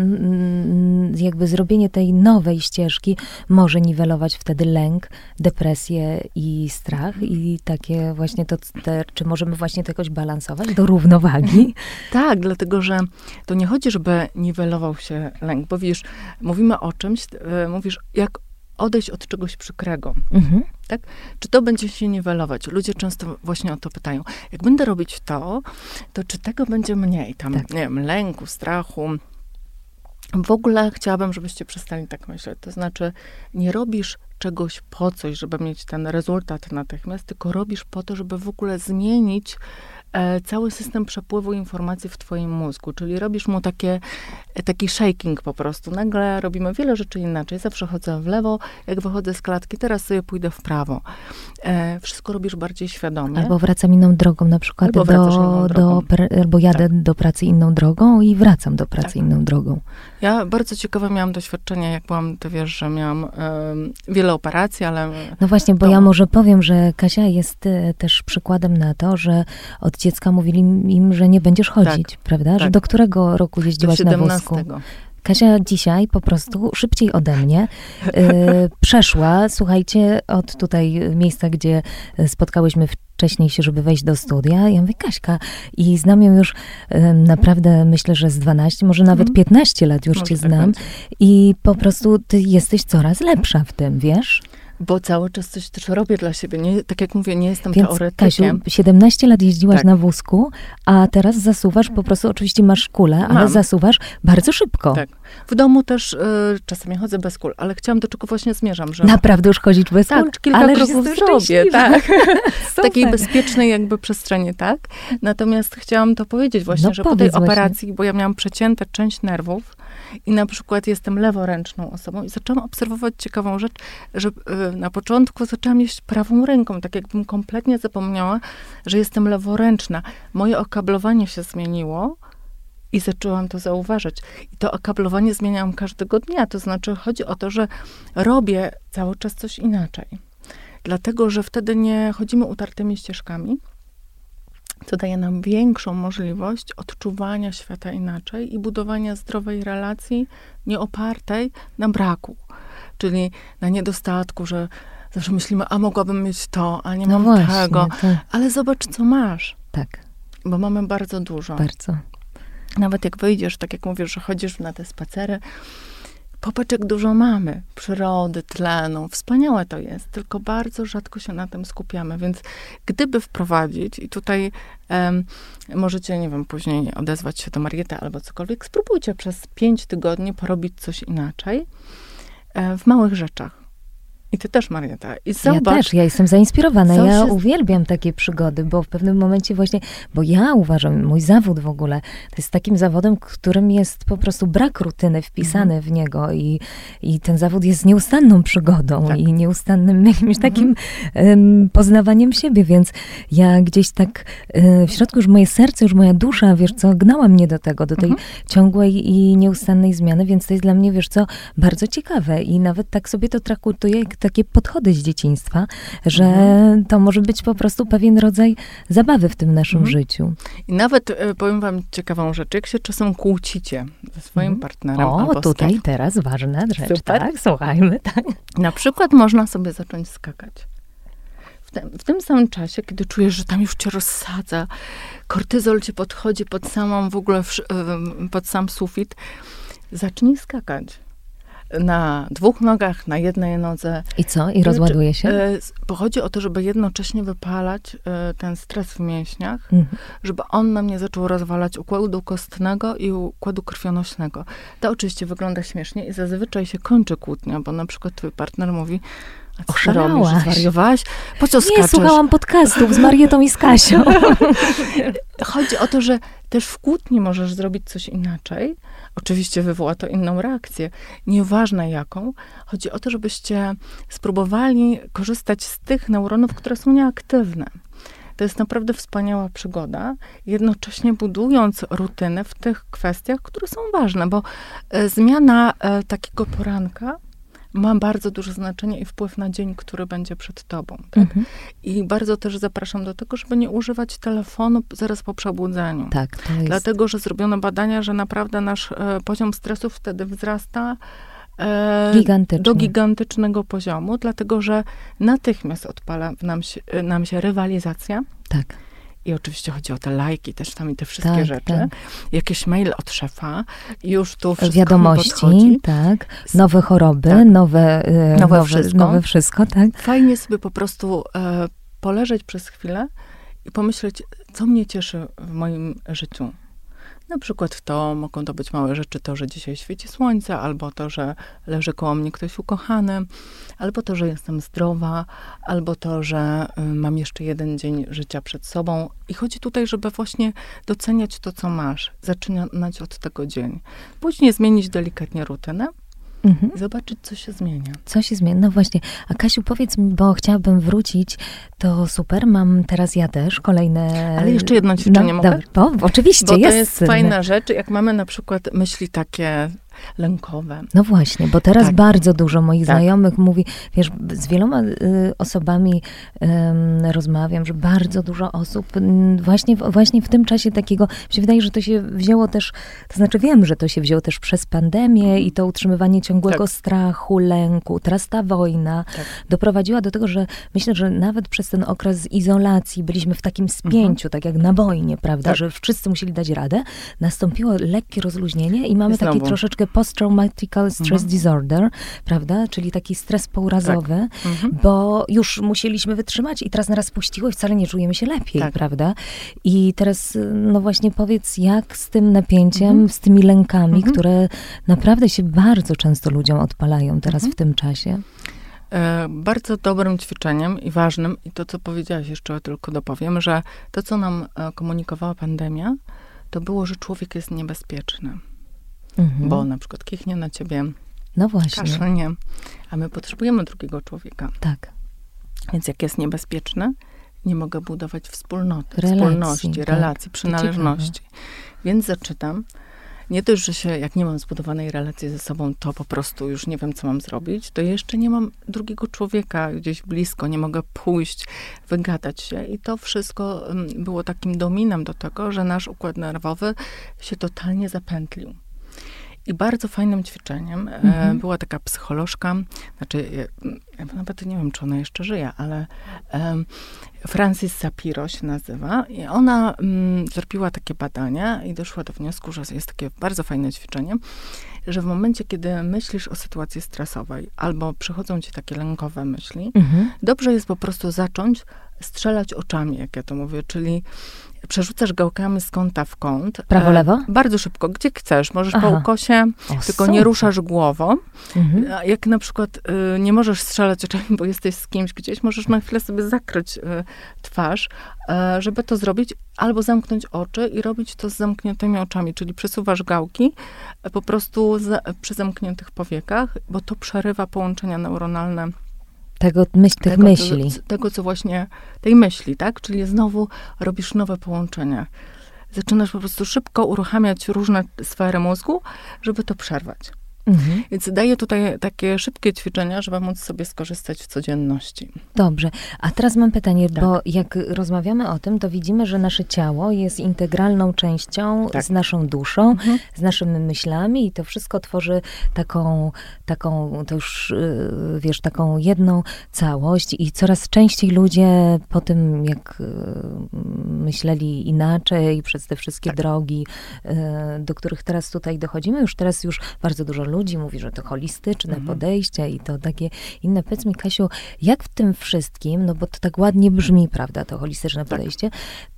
jakby zrobienie tej nowej ścieżki może niwelować wtedy lęk, depresję i strach i takie właśnie to, te, czy możemy właśnie to jakoś balansować do równowagi? (laughs) Tak, dlatego, że to nie chodzi, żeby niwelował się lęk, bo wiesz, mówimy o czymś, e, mówisz, jak odejść od czegoś przykrego. Mhm. Tak? Czy to będzie się niwelować? Ludzie często właśnie o to pytają. Jak będę robić to, to czy tego będzie mniej? Tam, tak. nie wiem, lęku, strachu. W ogóle chciałabym, żebyście przestali tak myśleć. To znaczy, nie robisz czegoś po coś, żeby mieć ten rezultat natychmiast, tylko robisz po to, żeby w ogóle zmienić cały system przepływu informacji w twoim mózgu, czyli robisz mu takie, e, taki shaking po prostu. Nagle robimy wiele rzeczy inaczej. Zawsze chodzę w lewo, jak wychodzę z klatki, teraz sobie pójdę w prawo. E, wszystko robisz bardziej świadomie. Albo wracam inną drogą, na przykład albo do, do, albo jadę tak. do pracy inną drogą i wracam do pracy tak. inną drogą. Ja bardzo ciekawe miałam doświadczenie, jak byłam, to wiesz, że miałam wiele operacji, ale... No właśnie, bo to... ja może powiem, że Kasia jest e, też przykładem na to, że od dziecka mówili im, że nie będziesz chodzić, tak, prawda? Tak. Że do którego roku jeździłaś na wózku? Kasia dzisiaj po prostu szybciej ode mnie y, (laughs) przeszła, słuchajcie, od tutaj miejsca, gdzie spotkałyśmy wcześniej się, żeby wejść do studia. Ja mówię, Kaśka, i znam ją już y, naprawdę, myślę, że z 12, może nawet mm. 15 lat już może cię tak znam. I po prostu ty jesteś coraz lepsza w tym, wiesz? Bo cały czas coś też robię dla siebie. Nie, tak jak mówię, nie jestem Więc, teoretykiem. Kasiu, 17 lat jeździłaś tak. na wózku, a teraz zasuwasz, po prostu oczywiście masz kulę, ale Mam. zasuwasz bardzo szybko. Tak. W domu też y, czasami chodzę bez kul, ale chciałam do czego właśnie zmierzam, że... Naprawdę już chodzić bez tak, kul? kilka ale kroków zrobię, tak. (laughs) w takiej bezpiecznej jakby przestrzeni, tak. Natomiast chciałam to powiedzieć właśnie, no, że po tej operacji, właśnie. bo ja miałam przecięte część nerwów, i na przykład jestem leworęczną osobą i zaczęłam obserwować ciekawą rzecz, że y, na początku zaczęłam jeść prawą ręką, tak jakbym kompletnie zapomniała, że jestem leworęczna. Moje okablowanie się zmieniło, i zaczęłam to zauważać. I to okablowanie zmieniałam każdego dnia. To znaczy, chodzi o to, że robię cały czas coś inaczej. Dlatego, że wtedy nie chodzimy utartymi ścieżkami, co daje nam większą możliwość odczuwania świata inaczej i budowania zdrowej relacji, nie opartej na braku, czyli na niedostatku, że zawsze myślimy, a mogłabym mieć to, a nie no mam właśnie, tego. Tak. Ale zobacz, co masz. Tak. Bo mamy bardzo dużo. Bardzo. Nawet jak wyjdziesz, tak jak mówisz, że chodzisz na te spacery, popatrz, jak dużo mamy przyrody, tlenu. Wspaniałe to jest, tylko bardzo rzadko się na tym skupiamy. Więc gdyby wprowadzić, i tutaj um, możecie, nie wiem, później odezwać się do Mariety albo cokolwiek, spróbujcie przez pięć tygodni porobić coś inaczej e, w małych rzeczach. I ty też, Marieta. I zobacz, ja też, ja jestem zainspirowana. Ja się... uwielbiam takie przygody, bo w pewnym momencie właśnie, bo ja uważam, mój zawód w ogóle, to jest takim zawodem, którym jest po prostu brak rutyny wpisany mhm. w niego i, i ten zawód jest nieustanną przygodą tak. i nieustannym (laughs) jakimś mhm. takim um, poznawaniem siebie, więc ja gdzieś tak um, w środku już moje serce, już moja dusza, wiesz co, gnała mnie do tego, do tej mhm. ciągłej i nieustannej zmiany, więc to jest dla mnie, wiesz co, bardzo ciekawe i nawet tak sobie to traktuję, takie podchody z dzieciństwa, że mhm. to może być po prostu pewien rodzaj zabawy w tym naszym mhm. życiu. I nawet e, powiem wam ciekawą rzecz, jak się czasem kłócicie ze swoim mhm. partnerem. O, tutaj teraz ważna rzecz, Super. tak? Słuchajmy, tak. Na przykład można sobie zacząć skakać. W tym, w tym samym czasie, kiedy czujesz, że tam już cię rozsadza, kortyzol cię podchodzi pod samą w ogóle, w, pod sam sufit, zacznij skakać na dwóch nogach, na jednej nodze. I co? I rozładuje się? Bo chodzi o to, żeby jednocześnie wypalać e, ten stres w mięśniach, mhm. żeby on nam nie zaczął rozwalać układu kostnego i układu krwionośnego. To oczywiście wygląda śmiesznie i zazwyczaj się kończy kłótnia, bo na przykład twój partner mówi, Oszalałaś. robisz? Zwariowałaś? Po co skaczesz? Nie, słuchałam podcastów z Marietą i z Kasią. (laughs) Chodzi o to, że też w kłótni możesz zrobić coś inaczej. Oczywiście wywoła to inną reakcję. Nieważne jaką. Chodzi o to, żebyście spróbowali korzystać z tych neuronów, które są nieaktywne. To jest naprawdę wspaniała przygoda, jednocześnie budując rutynę w tych kwestiach, które są ważne, bo e, zmiana e, takiego poranka ma bardzo duże znaczenie i wpływ na dzień, który będzie przed tobą. Tak? Mhm. I bardzo też zapraszam do tego, żeby nie używać telefonu zaraz po przebudzeniu. Tak, to jest... Dlatego, że zrobiono badania, że naprawdę nasz e, poziom stresu wtedy wzrasta e, Gigantycznie. do gigantycznego poziomu, dlatego że natychmiast odpala w nam się, e, nam się rywalizacja. Tak, I oczywiście chodzi o te lajki też tam i te wszystkie Tak, rzeczy. tak. Jakiś mail od szefa, już tu wszystko wiadomości, tak, nowe choroby, Tak. nowe, e, Nowe wszystko. nowe wszystko, tak. Fajnie sobie po prostu e, poleżeć przez chwilę i pomyśleć, co mnie cieszy w moim życiu. Na przykład to mogą to być małe rzeczy, to, że dzisiaj świeci słońce, albo to, że leży koło mnie ktoś ukochany, albo to, że jestem zdrowa, albo to, że y, mam jeszcze jeden dzień życia przed sobą. I chodzi tutaj, żeby właśnie doceniać to, co masz, zaczynać od tego dzień. Później zmienić delikatnie rutynę Mhm. i zobaczyć, co się zmienia. Co się zmieni? No właśnie. A Kasiu, powiedz mi, bo chciałabym wrócić, to super, mam teraz ja też kolejne... Ale jeszcze jedno ćwiczenie mogę? Dobra, o, oczywiście, Bo to jest. jest fajna rzecz, jak mamy na przykład myśli takie lękowe. No właśnie, bo teraz Tak. bardzo dużo moich Tak. znajomych mówi, wiesz, z wieloma y, osobami rozmawiam, że bardzo dużo osób właśnie, właśnie w tym czasie takiego, mi się wydaje, że to się wzięło też, to znaczy wiem, że to się wzięło też przez pandemię i to utrzymywanie ciągłego Tak. strachu, lęku, teraz ta wojna Tak. doprowadziła do tego, że myślę, że nawet przez ten okres izolacji byliśmy w takim spięciu, tak jak na wojnie, prawda, Tak. że wszyscy musieli dać radę, nastąpiło lekkie rozluźnienie i mamy I taki znowu. troszeczkę post-traumatical stress Mhm. disorder, prawda, czyli taki stres pourazowy, Mhm. bo już musieliśmy wytrzymać i teraz naraz puściło i wcale nie czujemy się lepiej, Tak. prawda? I teraz, no właśnie powiedz, jak z tym napięciem, Mhm. z tymi lękami, Mhm. które naprawdę się bardzo często ludziom odpalają teraz Mhm. w tym czasie. E, bardzo dobrym ćwiczeniem i ważnym, i to, co powiedziałaś jeszcze tylko dopowiem, że to, co nam e, komunikowała pandemia, to było, że człowiek jest niebezpieczny, Mhm. bo na przykład kichnie na ciebie, no właśnie, kaszlnie, a my potrzebujemy drugiego człowieka. tak. Więc jak jest niebezpieczny, nie mogę budować wspólnoty, Relacji, wspólności, tak. relacji, przynależności. Więc zaczytam. Nie dość, że się, jak nie mam zbudowanej relacji ze sobą, to po prostu już nie wiem, co mam zrobić, to jeszcze nie mam drugiego człowieka gdzieś blisko, nie mogę pójść, wygadać się. I to wszystko mm, było takim dominem do tego, że nasz układ nerwowy się totalnie zapętlił. I bardzo fajnym ćwiczeniem e, Mhm. była taka psycholożka, znaczy, ja, ja nawet nie wiem, czy ona jeszcze żyje, ale em, Francis Sapiro się nazywa i ona mm, zrobiła takie badania i doszła do wniosku, że jest takie bardzo fajne ćwiczenie, że w momencie, kiedy myślisz o sytuacji stresowej albo przychodzą ci takie lękowe myśli, Mhm. dobrze jest po prostu zacząć strzelać oczami, jak ja to mówię, czyli przerzucasz gałkami z kąta w kąt. Prawo, e, lewo? Bardzo szybko, gdzie chcesz. Możesz Aha. po ukosie, O, tylko super. nie ruszasz głową. Mhm. Jak na przykład y, nie możesz strzelać oczami, bo jesteś z kimś gdzieś, możesz na chwilę sobie zakryć y, twarz, y, żeby to zrobić, albo zamknąć oczy i robić to z zamkniętymi oczami, czyli przesuwasz gałki po prostu za, przy zamkniętych powiekach, bo to przerywa połączenia neuronalne Tego, myśl, tych tego, myśli. Co, tego, co właśnie, tej myśli, tak? Czyli znowu robisz nowe połączenia. Zaczynasz po prostu szybko uruchamiać różne sfery mózgu, żeby to przerwać. Mhm. Więc daję tutaj takie szybkie ćwiczenia, żeby móc sobie skorzystać w codzienności. Dobrze, a teraz mam pytanie, Tak. bo jak rozmawiamy o tym, to widzimy, że nasze ciało jest integralną częścią Tak. z naszą duszą, Mhm. z naszymi myślami i to wszystko tworzy taką, taką to już, y, wiesz, taką jedną całość i coraz częściej ludzie po tym, jak y, myśleli inaczej przez te wszystkie Tak. drogi, y, do których teraz tutaj dochodzimy, już teraz już bardzo dużo ludzi mówi, że to holistyczne Mhm. podejście i to takie inne. Powiedz mi, Kasiu, jak w tym wszystkim, no bo to tak ładnie brzmi, prawda, to holistyczne Tak. podejście.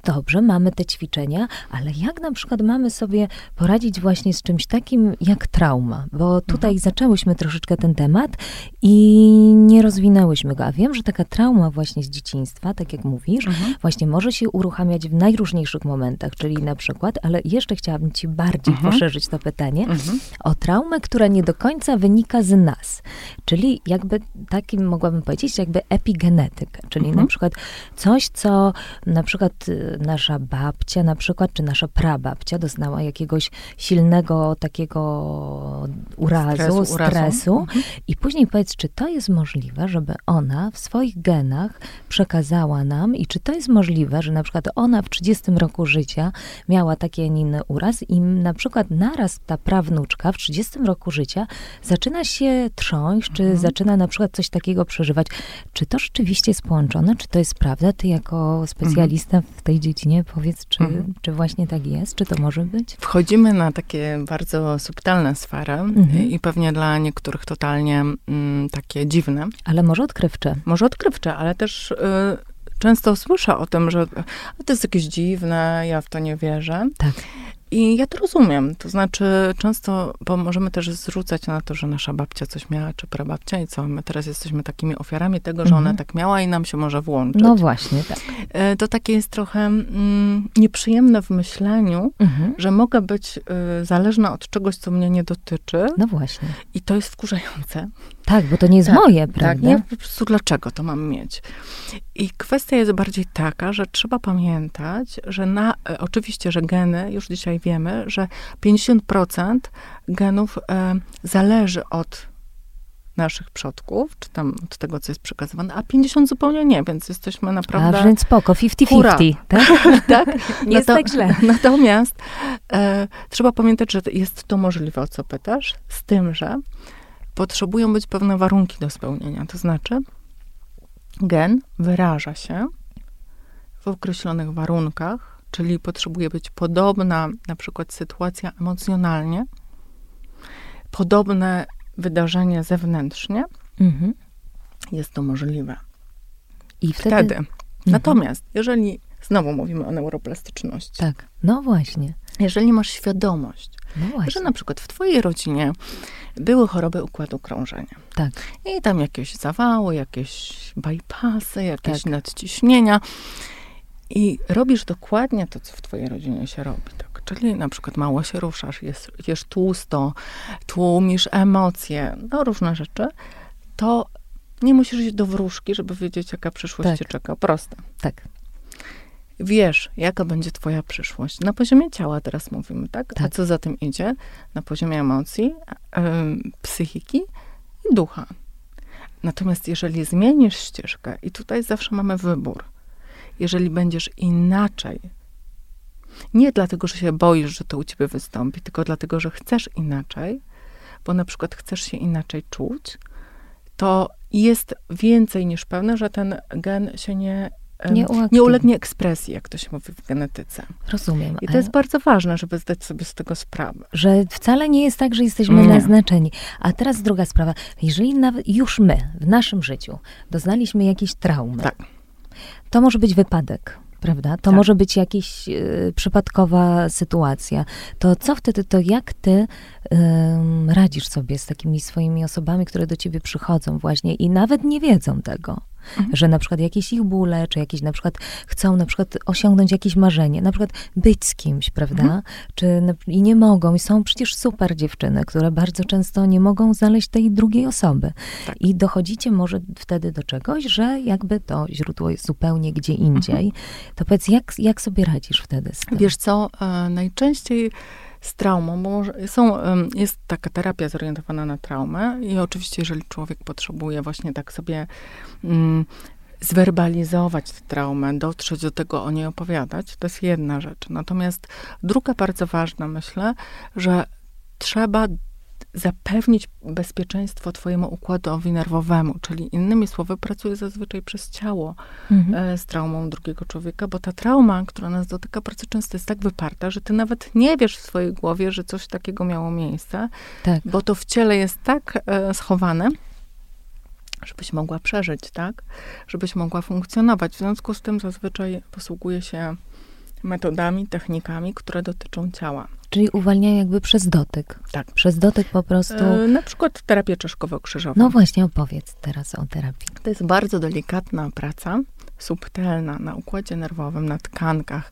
Dobrze, mamy te ćwiczenia, ale jak na przykład mamy sobie poradzić właśnie z czymś takim jak trauma? Bo tutaj Mhm. zaczęłyśmy troszeczkę ten temat i nie rozwinęłyśmy go. A wiem, że taka trauma właśnie z dzieciństwa, tak jak mówisz, Mhm. właśnie może się uruchamiać w najróżniejszych momentach, czyli na przykład, ale jeszcze chciałabym ci bardziej Mhm. poszerzyć to pytanie, Mhm. o traumę, która która nie do końca wynika z nas. Czyli jakby takim mogłabym powiedzieć, jakby epigenetyka, czyli Mhm. na przykład coś, co na przykład y, nasza babcia, na przykład, czy nasza prababcia doznała jakiegoś silnego takiego urazu, Stresu, stresu Mhm. i później powiedz, czy to jest możliwe, żeby ona w swoich genach przekazała nam i czy to jest możliwe, że na przykład ona w 30 roku życia miała taki, a nie inny uraz i na przykład naraz ta prawnuczka w 30 roku życia zaczyna się trząść, czy Mhm. zaczyna na przykład coś takiego przeżywać. Czy to rzeczywiście jest połączone? Czy to jest prawda? Ty jako specjalista w tej dziedzinie powiedz, czy, Mhm. czy właśnie tak jest? Czy to może być? Wchodzimy na takie bardzo subtelne sfery Mhm. i pewnie dla niektórych totalnie mm, takie dziwne. Ale może odkrywcze. Może odkrywcze, ale też y, często słyszę o tym, że to jest jakieś dziwne, ja w to nie wierzę. Tak. I ja to rozumiem. To znaczy, często, bo możemy też zrzucać na to, że nasza babcia coś miała, czy prababcia, i co, my teraz jesteśmy takimi ofiarami tego, że Mhm. ona tak miała i nam się może włączyć. No właśnie, tak. E, To takie jest trochę mm, nieprzyjemne w myśleniu, Mhm. że mogę być y, zależna od czegoś, co mnie nie dotyczy, No właśnie. i to jest wkurzające. Tak, bo to nie jest Tak, moje, Tak, prawda? nie po prostu dlaczego to mam mieć. I kwestia jest bardziej taka, że trzeba pamiętać, że na, e, oczywiście, że geny, już dzisiaj wiemy, że 50% genów e, zależy od naszych przodków, czy tam od tego, co jest przekazywane, a 50 zupełnie nie, więc jesteśmy naprawdę... A więc spoko, 50-50, (laughs) tak? tak? Nie jest Nato- tak źle. Natomiast e, trzeba pamiętać, że jest to możliwe, o co pytasz, z tym, że potrzebują być pewne warunki do spełnienia. To znaczy, gen wyraża się w określonych warunkach, czyli potrzebuje być podobna, na przykład sytuacja emocjonalnie, podobne wydarzenie zewnętrznie, Mhm. jest to możliwe. I wtedy... Wtedy. Natomiast, jeżeli znowu mówimy o neuroplastyczności, Tak, no właśnie. jeżeli masz świadomość, No że na przykład w twojej rodzinie były choroby układu krążenia tak. i tam jakieś zawały, jakieś bypassy, jakieś Tak. nadciśnienia i robisz dokładnie to, co w twojej rodzinie się robi. Tak? Czyli na przykład mało się ruszasz, jesz, jesz tłusto, tłumisz emocje, no różne rzeczy, to nie musisz iść do wróżki, żeby wiedzieć, jaka przyszłość Tak. cię czeka. Proste. Tak, Wiesz, jaka będzie twoja przyszłość. Na poziomie ciała teraz mówimy, tak? A Tak. co za tym idzie? Na poziomie emocji, em, psychiki i ducha. Natomiast jeżeli zmienisz ścieżkę, i tutaj zawsze mamy wybór, jeżeli będziesz inaczej, nie dlatego, że się boisz, że to u ciebie wystąpi, tylko dlatego, że chcesz inaczej, bo na przykład chcesz się inaczej czuć, to jest więcej niż pewne, że ten gen się nie, Nie nie uaktywni. ulegnie ekspresji, jak to się mówi w genetyce. rozumiem. I to jest bardzo ważne, żeby zdać sobie z tego sprawę. że wcale nie jest tak, że jesteśmy Nie. naznaczeni. A teraz druga sprawa. Jeżeli nawet już my w naszym życiu doznaliśmy jakiejś traumy, Tak. to może być wypadek. Prawda? To Tak. może być jakaś e, przypadkowa sytuacja. To co wtedy, to jak ty em, radzisz sobie z takimi swoimi osobami, które do ciebie przychodzą właśnie i nawet nie wiedzą tego? Mhm. Że na przykład jakieś ich bóle, czy jakieś na przykład chcą na przykład osiągnąć jakieś marzenie, na przykład być z kimś, prawda? Mhm. Czy i nie mogą, i są przecież super dziewczyny, które bardzo często nie mogą znaleźć tej drugiej osoby. Tak. I dochodzicie może wtedy do czegoś, że jakby to źródło jest zupełnie gdzie indziej. To powiedz, jak, jak sobie radzisz wtedy z tym? Wiesz co, e, najczęściej z traumą, bo są, jest taka terapia zorientowana na traumę i oczywiście, jeżeli człowiek potrzebuje właśnie tak sobie mm, zwerbalizować tę traumę, dotrzeć do tego, o niej opowiadać, to jest jedna rzecz. Natomiast druga bardzo ważna, myślę, że trzeba zapewnić bezpieczeństwo twojemu układowi nerwowemu, czyli innymi słowy pracuje zazwyczaj przez ciało, Mhm. e, z traumą drugiego człowieka, bo ta trauma, która nas dotyka bardzo często jest tak wyparta, że ty nawet nie wiesz w swojej głowie, że coś takiego miało miejsce, Tak. bo to w ciele jest tak e, schowane, żebyś mogła przeżyć, tak? Żebyś mogła funkcjonować. W związku z tym zazwyczaj posługuje się metodami, technikami, które dotyczą ciała. Czyli uwalniają jakby przez dotyk. Tak. Przez dotyk po prostu. E, na przykład terapię czeszkowo-krzyżową. No właśnie, opowiedz teraz o terapii. To jest bardzo delikatna praca subtelna na układzie nerwowym, na tkankach,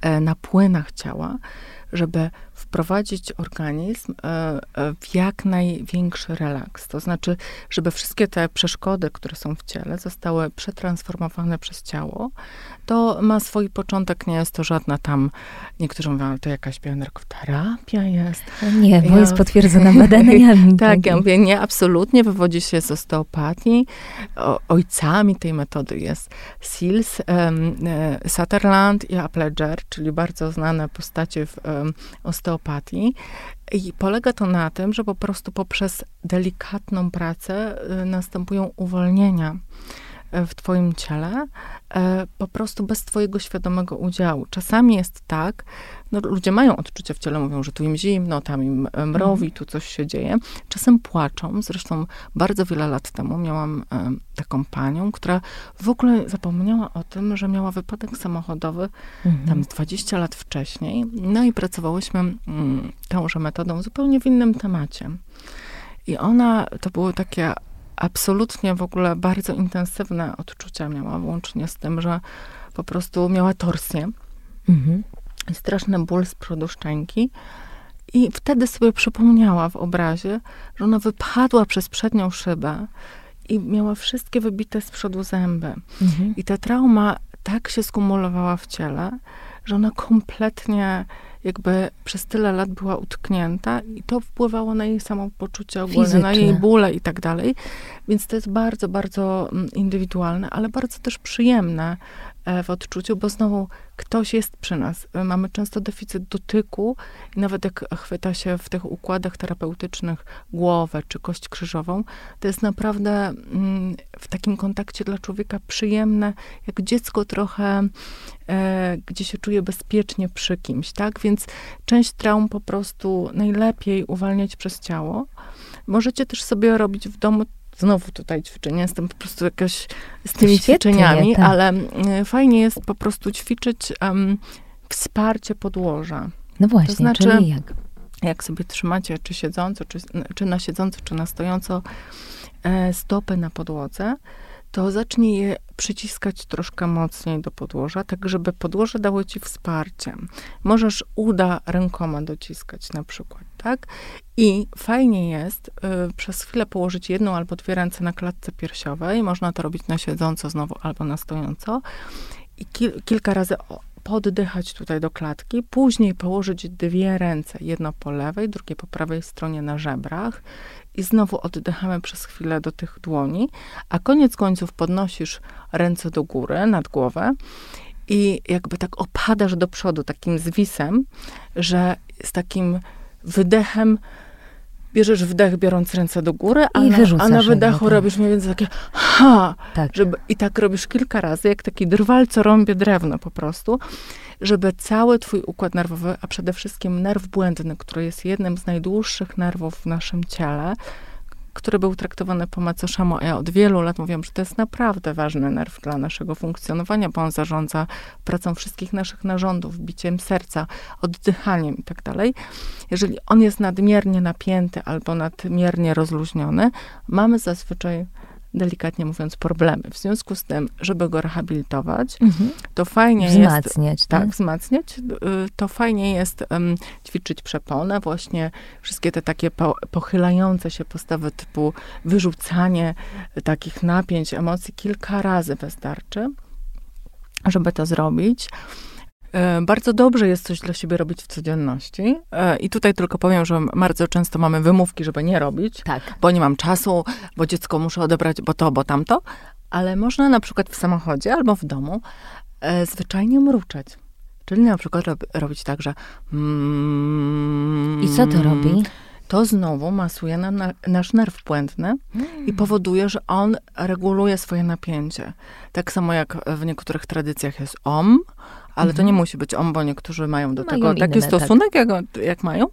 e, na płynach ciała, żeby wprowadzić organizm e, e, w jak największy relaks. To znaczy, żeby wszystkie te przeszkody, które są w ciele, zostały przetransformowane przez ciało. To ma swój początek, nie jest to żadna tam, niektórzy mówią, ale to jakaś bioenergoterapia jest. Nie, bo ja... jest potwierdzona badaniami. (laughs) tak, ja mówię, nie, absolutnie, wywodzi się z osteopatii. O, ojcami tej metody jest Seals, um, Sutherland i Appledger, czyli bardzo znane postacie w um, osteopatii. I polega to na tym, że po prostu poprzez delikatną pracę y, następują uwolnienia w Twoim ciele, e, po prostu bez Twojego świadomego udziału. Czasami jest tak, no ludzie mają odczucia w ciele, mówią, że tu im zimno, tam im mrowi, tu coś się dzieje. Czasem płaczą. Zresztą bardzo wiele lat temu miałam e, taką panią, która w ogóle zapomniała o tym, że miała wypadek samochodowy mhm. tam 20 lat wcześniej. No i pracowałyśmy mm, tąże metodą zupełnie w innym temacie. I ona, to było takie absolutnie w ogóle bardzo intensywne odczucia miała, włącznie z tym, że po prostu miała torsję mhm. straszny ból z przodu szczęki. I wtedy sobie przypomniała w obrazie, że ona wypadła przez przednią szybę i miała wszystkie wybite z przodu zęby. Mhm. I ta trauma tak się skumulowała w ciele, że ona kompletnie jakby przez tyle lat była utknięta i to wpływało na jej samopoczucie ogólne, na jej bóle i tak dalej. Więc to jest bardzo, bardzo mm, indywidualne, ale bardzo też przyjemne w odczuciu, bo znowu ktoś jest przy nas. E, mamy często deficyt dotyku i nawet jak chwyta się w tych układach terapeutycznych głowę czy kość krzyżową, to jest naprawdę mm, w takim kontakcie dla człowieka przyjemne, jak dziecko trochę, e, gdzie się czuje bezpiecznie przy kimś, tak? Więc część traum po prostu najlepiej uwalniać przez ciało. Możecie też sobie robić w domu znowu tutaj ćwiczenie, jestem po prostu jakaś z tymi Świetnie, ćwiczeniami, tak. ale y, fajnie jest po prostu ćwiczyć um, wsparcie podłoża. No właśnie, to znaczy, czyli jak? Jak sobie trzymacie, czy siedząco, czy, czy na siedząco, czy na stojąco e, stopy na podłodze, to zacznij je przyciskać troszkę mocniej do podłoża, tak żeby podłoże dało ci wsparcie. Możesz uda rękoma dociskać na przykład, tak? I fajnie jest y, przez chwilę położyć jedną albo dwie ręce na klatce piersiowej. Można to robić na siedząco znowu albo na stojąco. I kil, kilka razy poddychać tutaj do klatki, później położyć dwie ręce, jedno po lewej, drugie po prawej stronie na żebrach i znowu oddychamy przez chwilę do tych dłoni, a koniec końców podnosisz ręce do góry, nad głowę i jakby tak opadasz do przodu takim zwisem, że z takim wydechem bierzesz wdech, biorąc ręce do góry, a, na, a na wydechu tak. robisz mniej więcej takie ha, tak. żeby, i tak robisz kilka razy, jak taki drwal, co rąbie drewno po prostu, żeby cały twój układ nerwowy, a przede wszystkim nerw błędny, który jest jednym z najdłuższych nerwów w naszym ciele, który był traktowany po macoszemu, ja od wielu lat mówiłam, że to jest naprawdę ważny nerw dla naszego funkcjonowania, bo on zarządza pracą wszystkich naszych narządów, biciem serca, oddychaniem i tak. Jeżeli on jest nadmiernie napięty albo nadmiernie rozluźniony, mamy zazwyczaj delikatnie mówiąc, problemy. W związku z tym, żeby go rehabilitować, mhm. to fajnie wzmacniać, jest... Tak, tak, wzmacniać. Y, to fajnie jest um, ćwiczyć przeponę, właśnie wszystkie te takie po, pochylające się postawy typu wyrzucanie takich napięć, emocji kilka razy wystarczy, żeby to zrobić. E, bardzo dobrze jest coś dla siebie robić w codzienności. E, I tutaj tylko powiem, że bardzo często mamy wymówki, żeby nie robić, tak. bo nie mam czasu, bo dziecko muszę odebrać, bo to, bo tamto. Ale można na przykład w samochodzie albo w domu e, zwyczajnie mruczeć. Czyli na przykład robić tak, że. Mm, I co to robi? to znowu masuje na, na nasz nerw błędny mm. i powoduje, że on reguluje swoje napięcie. Tak samo jak w niektórych tradycjach jest OM, ale to nie mhm. musi być on, bo niektórzy mają do mają tego taki tak. stosunek, tak. jak, jak mają.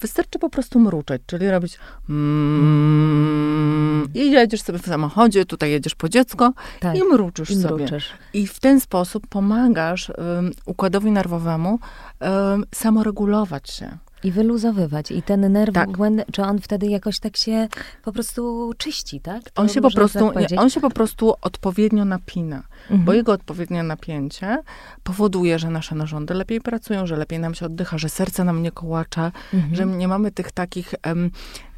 Wystarczy po prostu mruczeć, czyli robić mm, i jedziesz sobie w samochodzie, tutaj jedziesz po dziecko tak. i mruczysz I sobie. I w ten sposób pomagasz um, układowi nerwowemu um, samoregulować się. I wyluzowywać. I ten nerw Tak. błędny, czy on wtedy jakoś tak się po prostu czyści, tak? To On się, po prostu, tak nie, on się po prostu odpowiednio napina, Mhm. bo jego odpowiednie napięcie powoduje, że nasze narządy lepiej pracują, że lepiej nam się oddycha, że serce nam nie kołacza, Mhm. że nie mamy tych takich, em,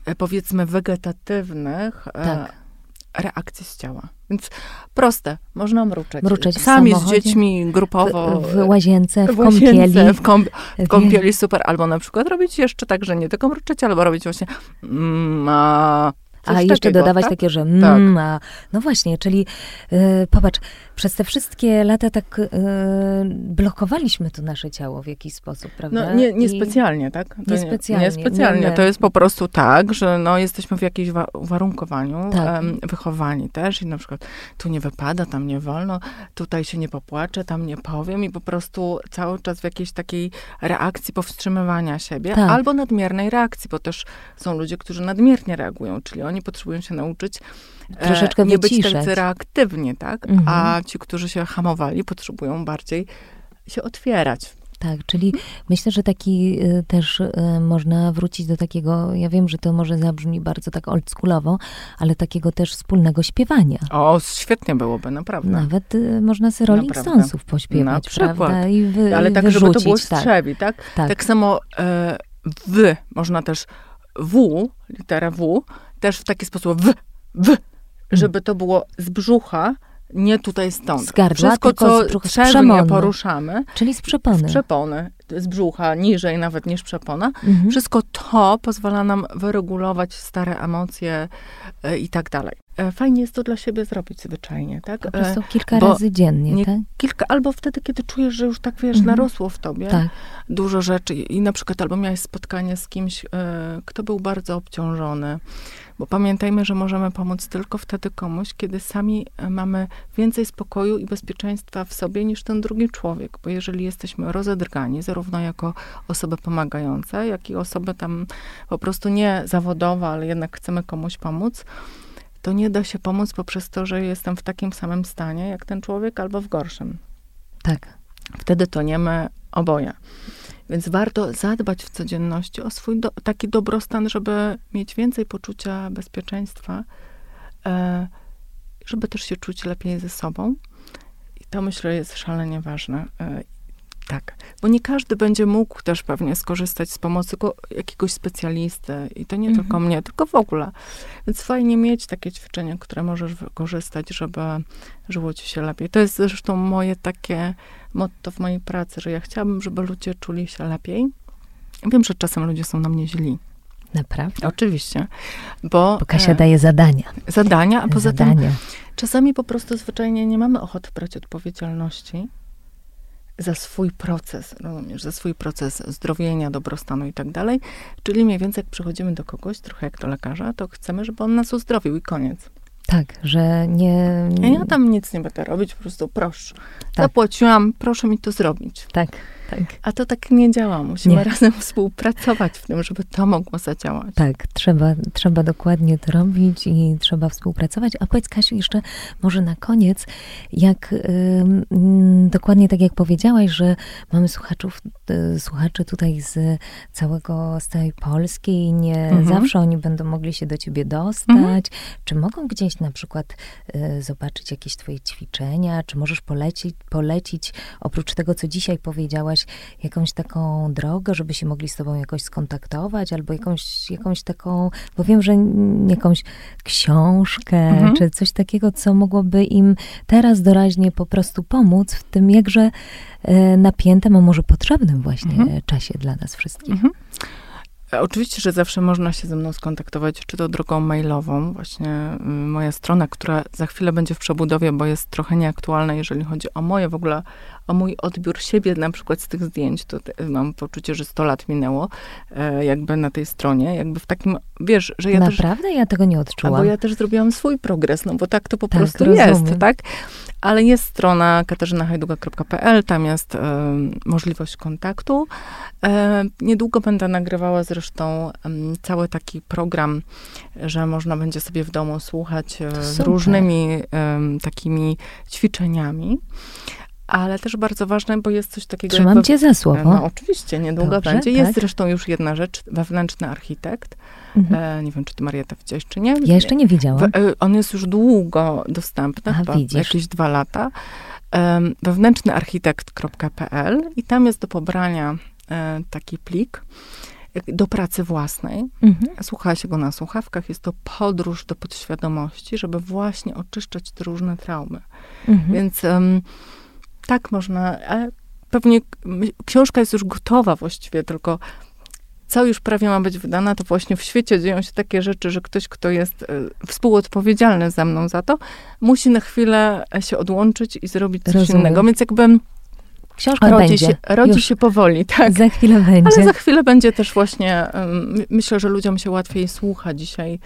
e, powiedzmy, wegetatywnych e, Tak. reakcji z ciała. Więc proste, można mruczeć. Mruczeć Sami z dziećmi, grupowo. w, w łazience, w, w łazience, kąpieli. W, kąp- w kąpieli super. Albo na przykład robić jeszcze tak, że nie tylko mruczeć, albo robić właśnie mm, a, A jeszcze takiego, dodawać tak? takie, że mm, a, no właśnie, czyli y, popatrz, przez te wszystkie lata tak y, blokowaliśmy to nasze ciało w jakiś sposób, prawda? No nie, nie I- specjalnie, tak? To Niespecjalnie, Nie, specjalnie. nie, nie. To jest po prostu tak, że no, jesteśmy w jakimś wa- uwarunkowaniu, Tak. em, wychowani też i na przykład tu nie wypada, tam nie wolno, tutaj się nie popłaczę, tam nie powiem i po prostu cały czas w jakiejś takiej reakcji powstrzymywania siebie Tak. albo nadmiernej reakcji, bo też są ludzie, którzy nadmiernie reagują, czyli oni potrzebują się nauczyć e, Troszeczkę nie być wyciszać. tacy reaktywni, tak? Mhm. A ci, którzy się hamowali, potrzebują bardziej się otwierać. Tak, czyli myślę, że taki y, też y, można wrócić do takiego, ja wiem, że to może zabrzmi bardzo tak oldschoolowo, ale takiego też wspólnego śpiewania. O, świetnie byłoby, naprawdę. Nawet y, można sobie Rolling Naprawdę. Stonesów pośpiewać, Na przykład. prawda? I wy, Ale tak, wyrzucić, żeby to było tak, strzewi, tak? tak. Tak samo e, w, można też w, litera w, też w taki sposób w, w, żeby to było z brzucha, nie tutaj stąd. Z gardła, Wszystko, tylko co z brzucha, z poruszamy, Czyli z przepony. z przepony, z brzucha, niżej nawet niż przepona, Mhm. wszystko to pozwala nam wyregulować stare emocje e, i tak dalej. E, fajnie jest to dla siebie zrobić zwyczajnie, tak? Po E, prostu kilka razy dziennie, nie- tak? kilka, albo wtedy, kiedy czujesz, że już tak, wiesz, Mhm. narosło w tobie Tak. dużo rzeczy i na przykład albo miałeś spotkanie z kimś, kto był bardzo obciążony, bo pamiętajmy, że możemy pomóc tylko wtedy komuś, kiedy sami e, mamy więcej spokoju i bezpieczeństwa w sobie niż ten drugi człowiek, bo jeżeli jesteśmy rozedrgani, zarówno jako osoby pomagające, jak i osoby tam po prostu nie zawodowe, ale jednak chcemy komuś pomóc, to nie da się pomóc poprzez to, że jestem w takim samym stanie jak ten człowiek albo w gorszym Tak. wtedy toniemy oboje. Więc warto zadbać w codzienności o swój do, taki dobrostan, żeby mieć więcej poczucia bezpieczeństwa, e, żeby też się czuć lepiej ze sobą. I to myślę jest szalenie ważne. E, tak, bo nie każdy będzie mógł też pewnie skorzystać z pomocy jakiegoś specjalisty i to nie Mhm. tylko mnie, tylko w ogóle. Więc fajnie mieć takie ćwiczenia, które możesz wykorzystać, żeby żyło ci się lepiej. To jest zresztą moje takie motto w mojej pracy, że ja chciałabym, żeby ludzie czuli się lepiej. Wiem, że czasem ludzie są na mnie źli. Naprawdę? Oczywiście. Bo, Bo Kasia e, daje zadania. zadania, a poza tym zadania. czasami po prostu zwyczajnie nie mamy ochoty brać odpowiedzialności za swój proces, rozumiesz, za swój proces zdrowienia, dobrostanu i tak dalej. Czyli mniej więcej jak przychodzimy do kogoś, trochę jak do lekarza, to chcemy, żeby on nas uzdrowił i koniec. Tak, że nie... Ja tam nic nie będę robić, po prostu proszę. Tak. Zapłaciłam, proszę mi to zrobić. Tak, tak. A to tak nie działa. Musimy Nie. (laughs) razem współpracować w tym, żeby to mogło zadziałać. Tak, trzeba, trzeba dokładnie to robić i trzeba współpracować. A powiedz Kasiu jeszcze może na koniec, jak mm, dokładnie tak jak powiedziałaś, że mamy słuchaczów, y, słuchaczy tutaj z całego, z całej Polski i nie Mhm. zawsze oni będą mogli się do ciebie dostać. Mhm. Czy mogą gdzieś na przykład y, zobaczyć jakieś twoje ćwiczenia? Czy możesz polecić, polecić oprócz tego, co dzisiaj powiedziałaś, jakąś taką drogę, żeby się mogli z tobą jakoś skontaktować, albo jakąś, jakąś taką, bo wiem, że jakąś książkę, Mhm. czy coś takiego, co mogłoby im teraz doraźnie po prostu pomóc w tym jakże e, napiętym, a może potrzebnym właśnie Mhm. czasie dla nas wszystkich. Mhm. E, Oczywiście, że zawsze można się ze mną skontaktować, czy to drogą mailową, właśnie y, moja strona, która za chwilę będzie w przebudowie, bo jest trochę nieaktualna, jeżeli chodzi o moje w ogóle, o mój odbiór siebie, na przykład z tych zdjęć, to mam poczucie, że 100 lat minęło, e, jakby na tej stronie, jakby w takim, wiesz, że ja też Naprawdę? Ja tego nie odczułam. bo ja też zrobiłam swój progres, no bo tak to po Tak, prostu rozumiem. jest, tak? Ale jest strona katarzynahajduga.pl, tam jest e, możliwość kontaktu. E, niedługo będę nagrywała zresztą cały taki program, że można będzie sobie w domu słuchać z różnymi takimi ćwiczeniami. Ale też bardzo ważne, bo jest coś takiego... Trzymam jak cię za słowo. No oczywiście, niedługo Dobrze, będzie. Jest tak. zresztą już jedna rzecz, wewnętrzny architekt. Mhm. E, nie wiem, czy ty Marieta widziałeś, czy nie. Ja jeszcze nie widziałam. W, e, on jest już długo dostępny, A, chyba widzisz. jakieś dwa lata. Um, wewnętrznyarchitekt.pl i tam jest do pobrania e, taki plik do pracy własnej. Mhm. Słucha się go na słuchawkach. Jest to podróż do podświadomości, żeby właśnie oczyszczać te różne traumy. Mhm. Więc em, tak można, ale pewnie książka jest już gotowa właściwie, tylko co już prawie ma być wydana, to właśnie w świecie dzieją się takie rzeczy, że ktoś, kto jest e, współodpowiedzialny za mną za to, musi na chwilę się odłączyć i zrobić coś Rozumiem. innego. Więc jakby Książka rodzi, będzie. się, rodzi Już się powoli, (laughs) tak. Za chwilę będzie. Ale za chwilę będzie też właśnie, my- myślę, że ludziom się łatwiej słucha dzisiaj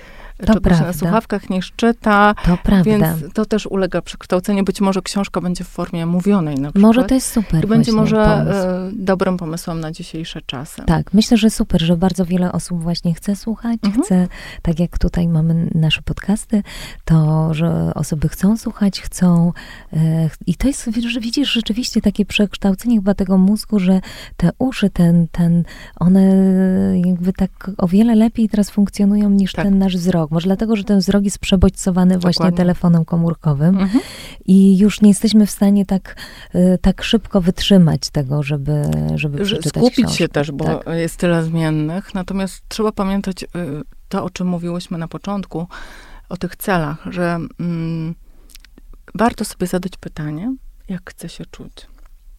To prawda. na słuchawkach niż czyta, To prawda. więc to też ulega przekształceniu. Być może książka będzie w formie mówionej na przykład. Może to jest super I będzie może pomysł. e, dobrym pomysłem na dzisiejsze czasy. Tak, myślę, że super, że bardzo wiele osób właśnie chce słuchać, Mhm. chce, tak jak tutaj mamy nasze podcasty, to, że osoby chcą słuchać, chcą e, i to jest, że widzisz, rzeczywiście takie przekształcenie chyba tego mózgu, że te uszy, ten, ten, one jakby tak o wiele lepiej teraz funkcjonują niż Tak. ten nasz wzrok. Może dlatego, że ten wzrok jest przebodźcowany właśnie Dokładnie. telefonem komórkowym Mhm. i już nie jesteśmy w stanie tak, e, tak szybko wytrzymać tego, żeby, żeby Że przeczytać skupić książkę. się też, bo Tak. jest tyle zmiennych. Natomiast trzeba pamiętać y, to, o czym mówiłyśmy na początku, o tych celach, że mm, warto sobie zadać pytanie, jak chcę się czuć.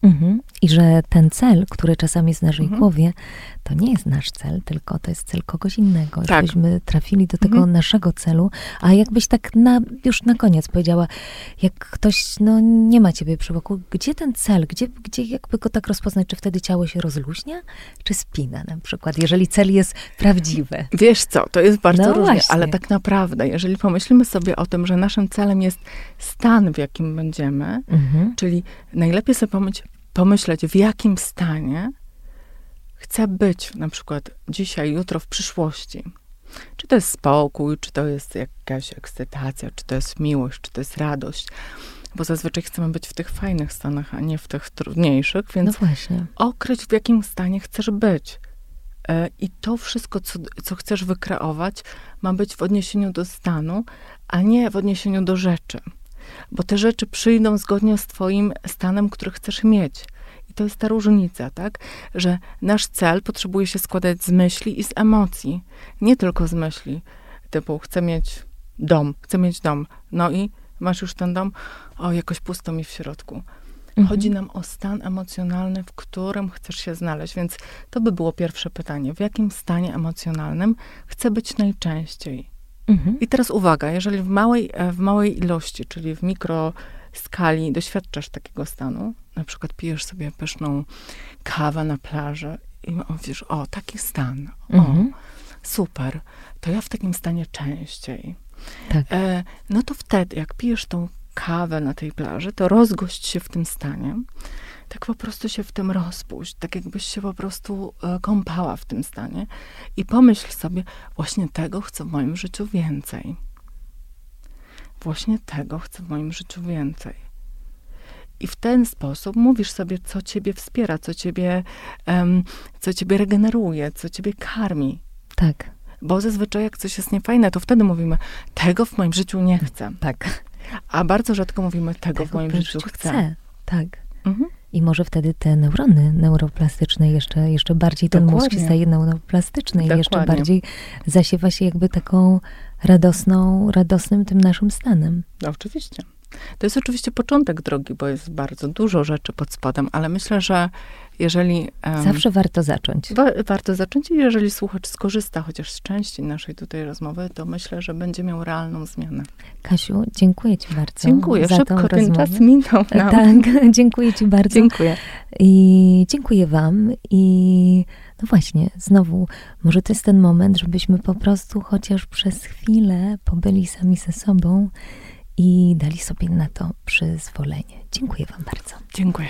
Mhm. I że ten cel, który czasami jest w naszej Mhm. głowie, to nie jest nasz cel, tylko to jest cel kogoś innego. Tak. Żebyśmy trafili do tego Mhm. naszego celu. A jakbyś tak na, już na koniec powiedziała, jak ktoś no, nie ma ciebie przy boku, gdzie ten cel, gdzie, gdzie jakby go tak rozpoznać, czy wtedy ciało się rozluźnia, czy spina na przykład, jeżeli cel jest prawdziwy. Wiesz co, to jest bardzo No różnie, właśnie. ale tak naprawdę, jeżeli pomyślimy sobie o tym, że naszym celem jest stan, w jakim będziemy, Mhm. czyli najlepiej sobie pomyśleć, pomyśleć w jakim stanie chcę być na przykład dzisiaj, jutro, w przyszłości. Czy to jest spokój, czy to jest jakaś ekscytacja, czy to jest miłość, czy to jest radość. Bo zazwyczaj chcemy być w tych fajnych stanach, a nie w tych trudniejszych, No więc właśnie. określ, w jakim stanie chcesz być. E, I to wszystko, co, co chcesz wykreować, ma być w odniesieniu do stanu, a nie w odniesieniu do rzeczy. Bo te rzeczy przyjdą zgodnie z Twoim stanem, który chcesz mieć. I to jest ta różnica, tak? Że nasz cel potrzebuje się składać z myśli i z emocji. Nie tylko z myśli, typu chcę mieć dom, chcę mieć dom. No i masz już ten dom, o, jakoś pusto mi w środku. Mhm. Chodzi nam o stan emocjonalny, w którym chcesz się znaleźć. Więc to by było pierwsze pytanie. W jakim stanie emocjonalnym chcę być najczęściej? Mhm. I teraz uwaga, jeżeli w małej, e, w małej ilości, czyli w mikroskali doświadczasz takiego stanu, na przykład pijesz sobie pyszną kawę na plaży i mówisz, o, taki stan, o, Mhm. super, to ja w takim stanie częściej. Tak. E, no to wtedy, jak pijesz tą kawę na tej plaży, to rozgość się w tym stanie. Tak po prostu się w tym rozpuść, tak jakbyś się po prostu e, kąpała w tym stanie i pomyśl sobie, właśnie tego chcę w moim życiu więcej. Właśnie tego chcę w moim życiu więcej. I w ten sposób mówisz sobie, co ciebie wspiera, co ciebie, em, co ciebie regeneruje, co ciebie karmi. Tak. Bo zazwyczaj jak coś jest niefajne, to wtedy mówimy, tego w moim życiu nie chcę. Tak. A bardzo rzadko mówimy, tego, w moim życiu chcę. Tak. Mhm. I może wtedy te neurony neuroplastyczne jeszcze, jeszcze bardziej, ten mózg Dokładnie. się staje neuroplastyczny i jeszcze Dokładnie. bardziej zasiewa się jakby taką radosną, radosnym tym naszym stanem. No, oczywiście. To jest oczywiście początek drogi, bo jest bardzo dużo rzeczy pod spodem, ale myślę, że jeżeli... em, Zawsze warto zacząć. wa- warto zacząć i jeżeli słuchacz skorzysta chociaż z części naszej tutaj rozmowy, to myślę, że będzie miał realną zmianę. Kasiu, dziękuję ci bardzo Dziękuję. za Szybko tą ten rozmowę. czas minął nam. Tak, (laughs) dziękuję ci bardzo. Dziękuję. I dziękuję Wam. I no właśnie, znowu, może to jest ten moment, żebyśmy po prostu chociaż przez chwilę pobyli sami ze sobą i dali sobie na to przyzwolenie. Dziękuję Wam bardzo. Dziękuję.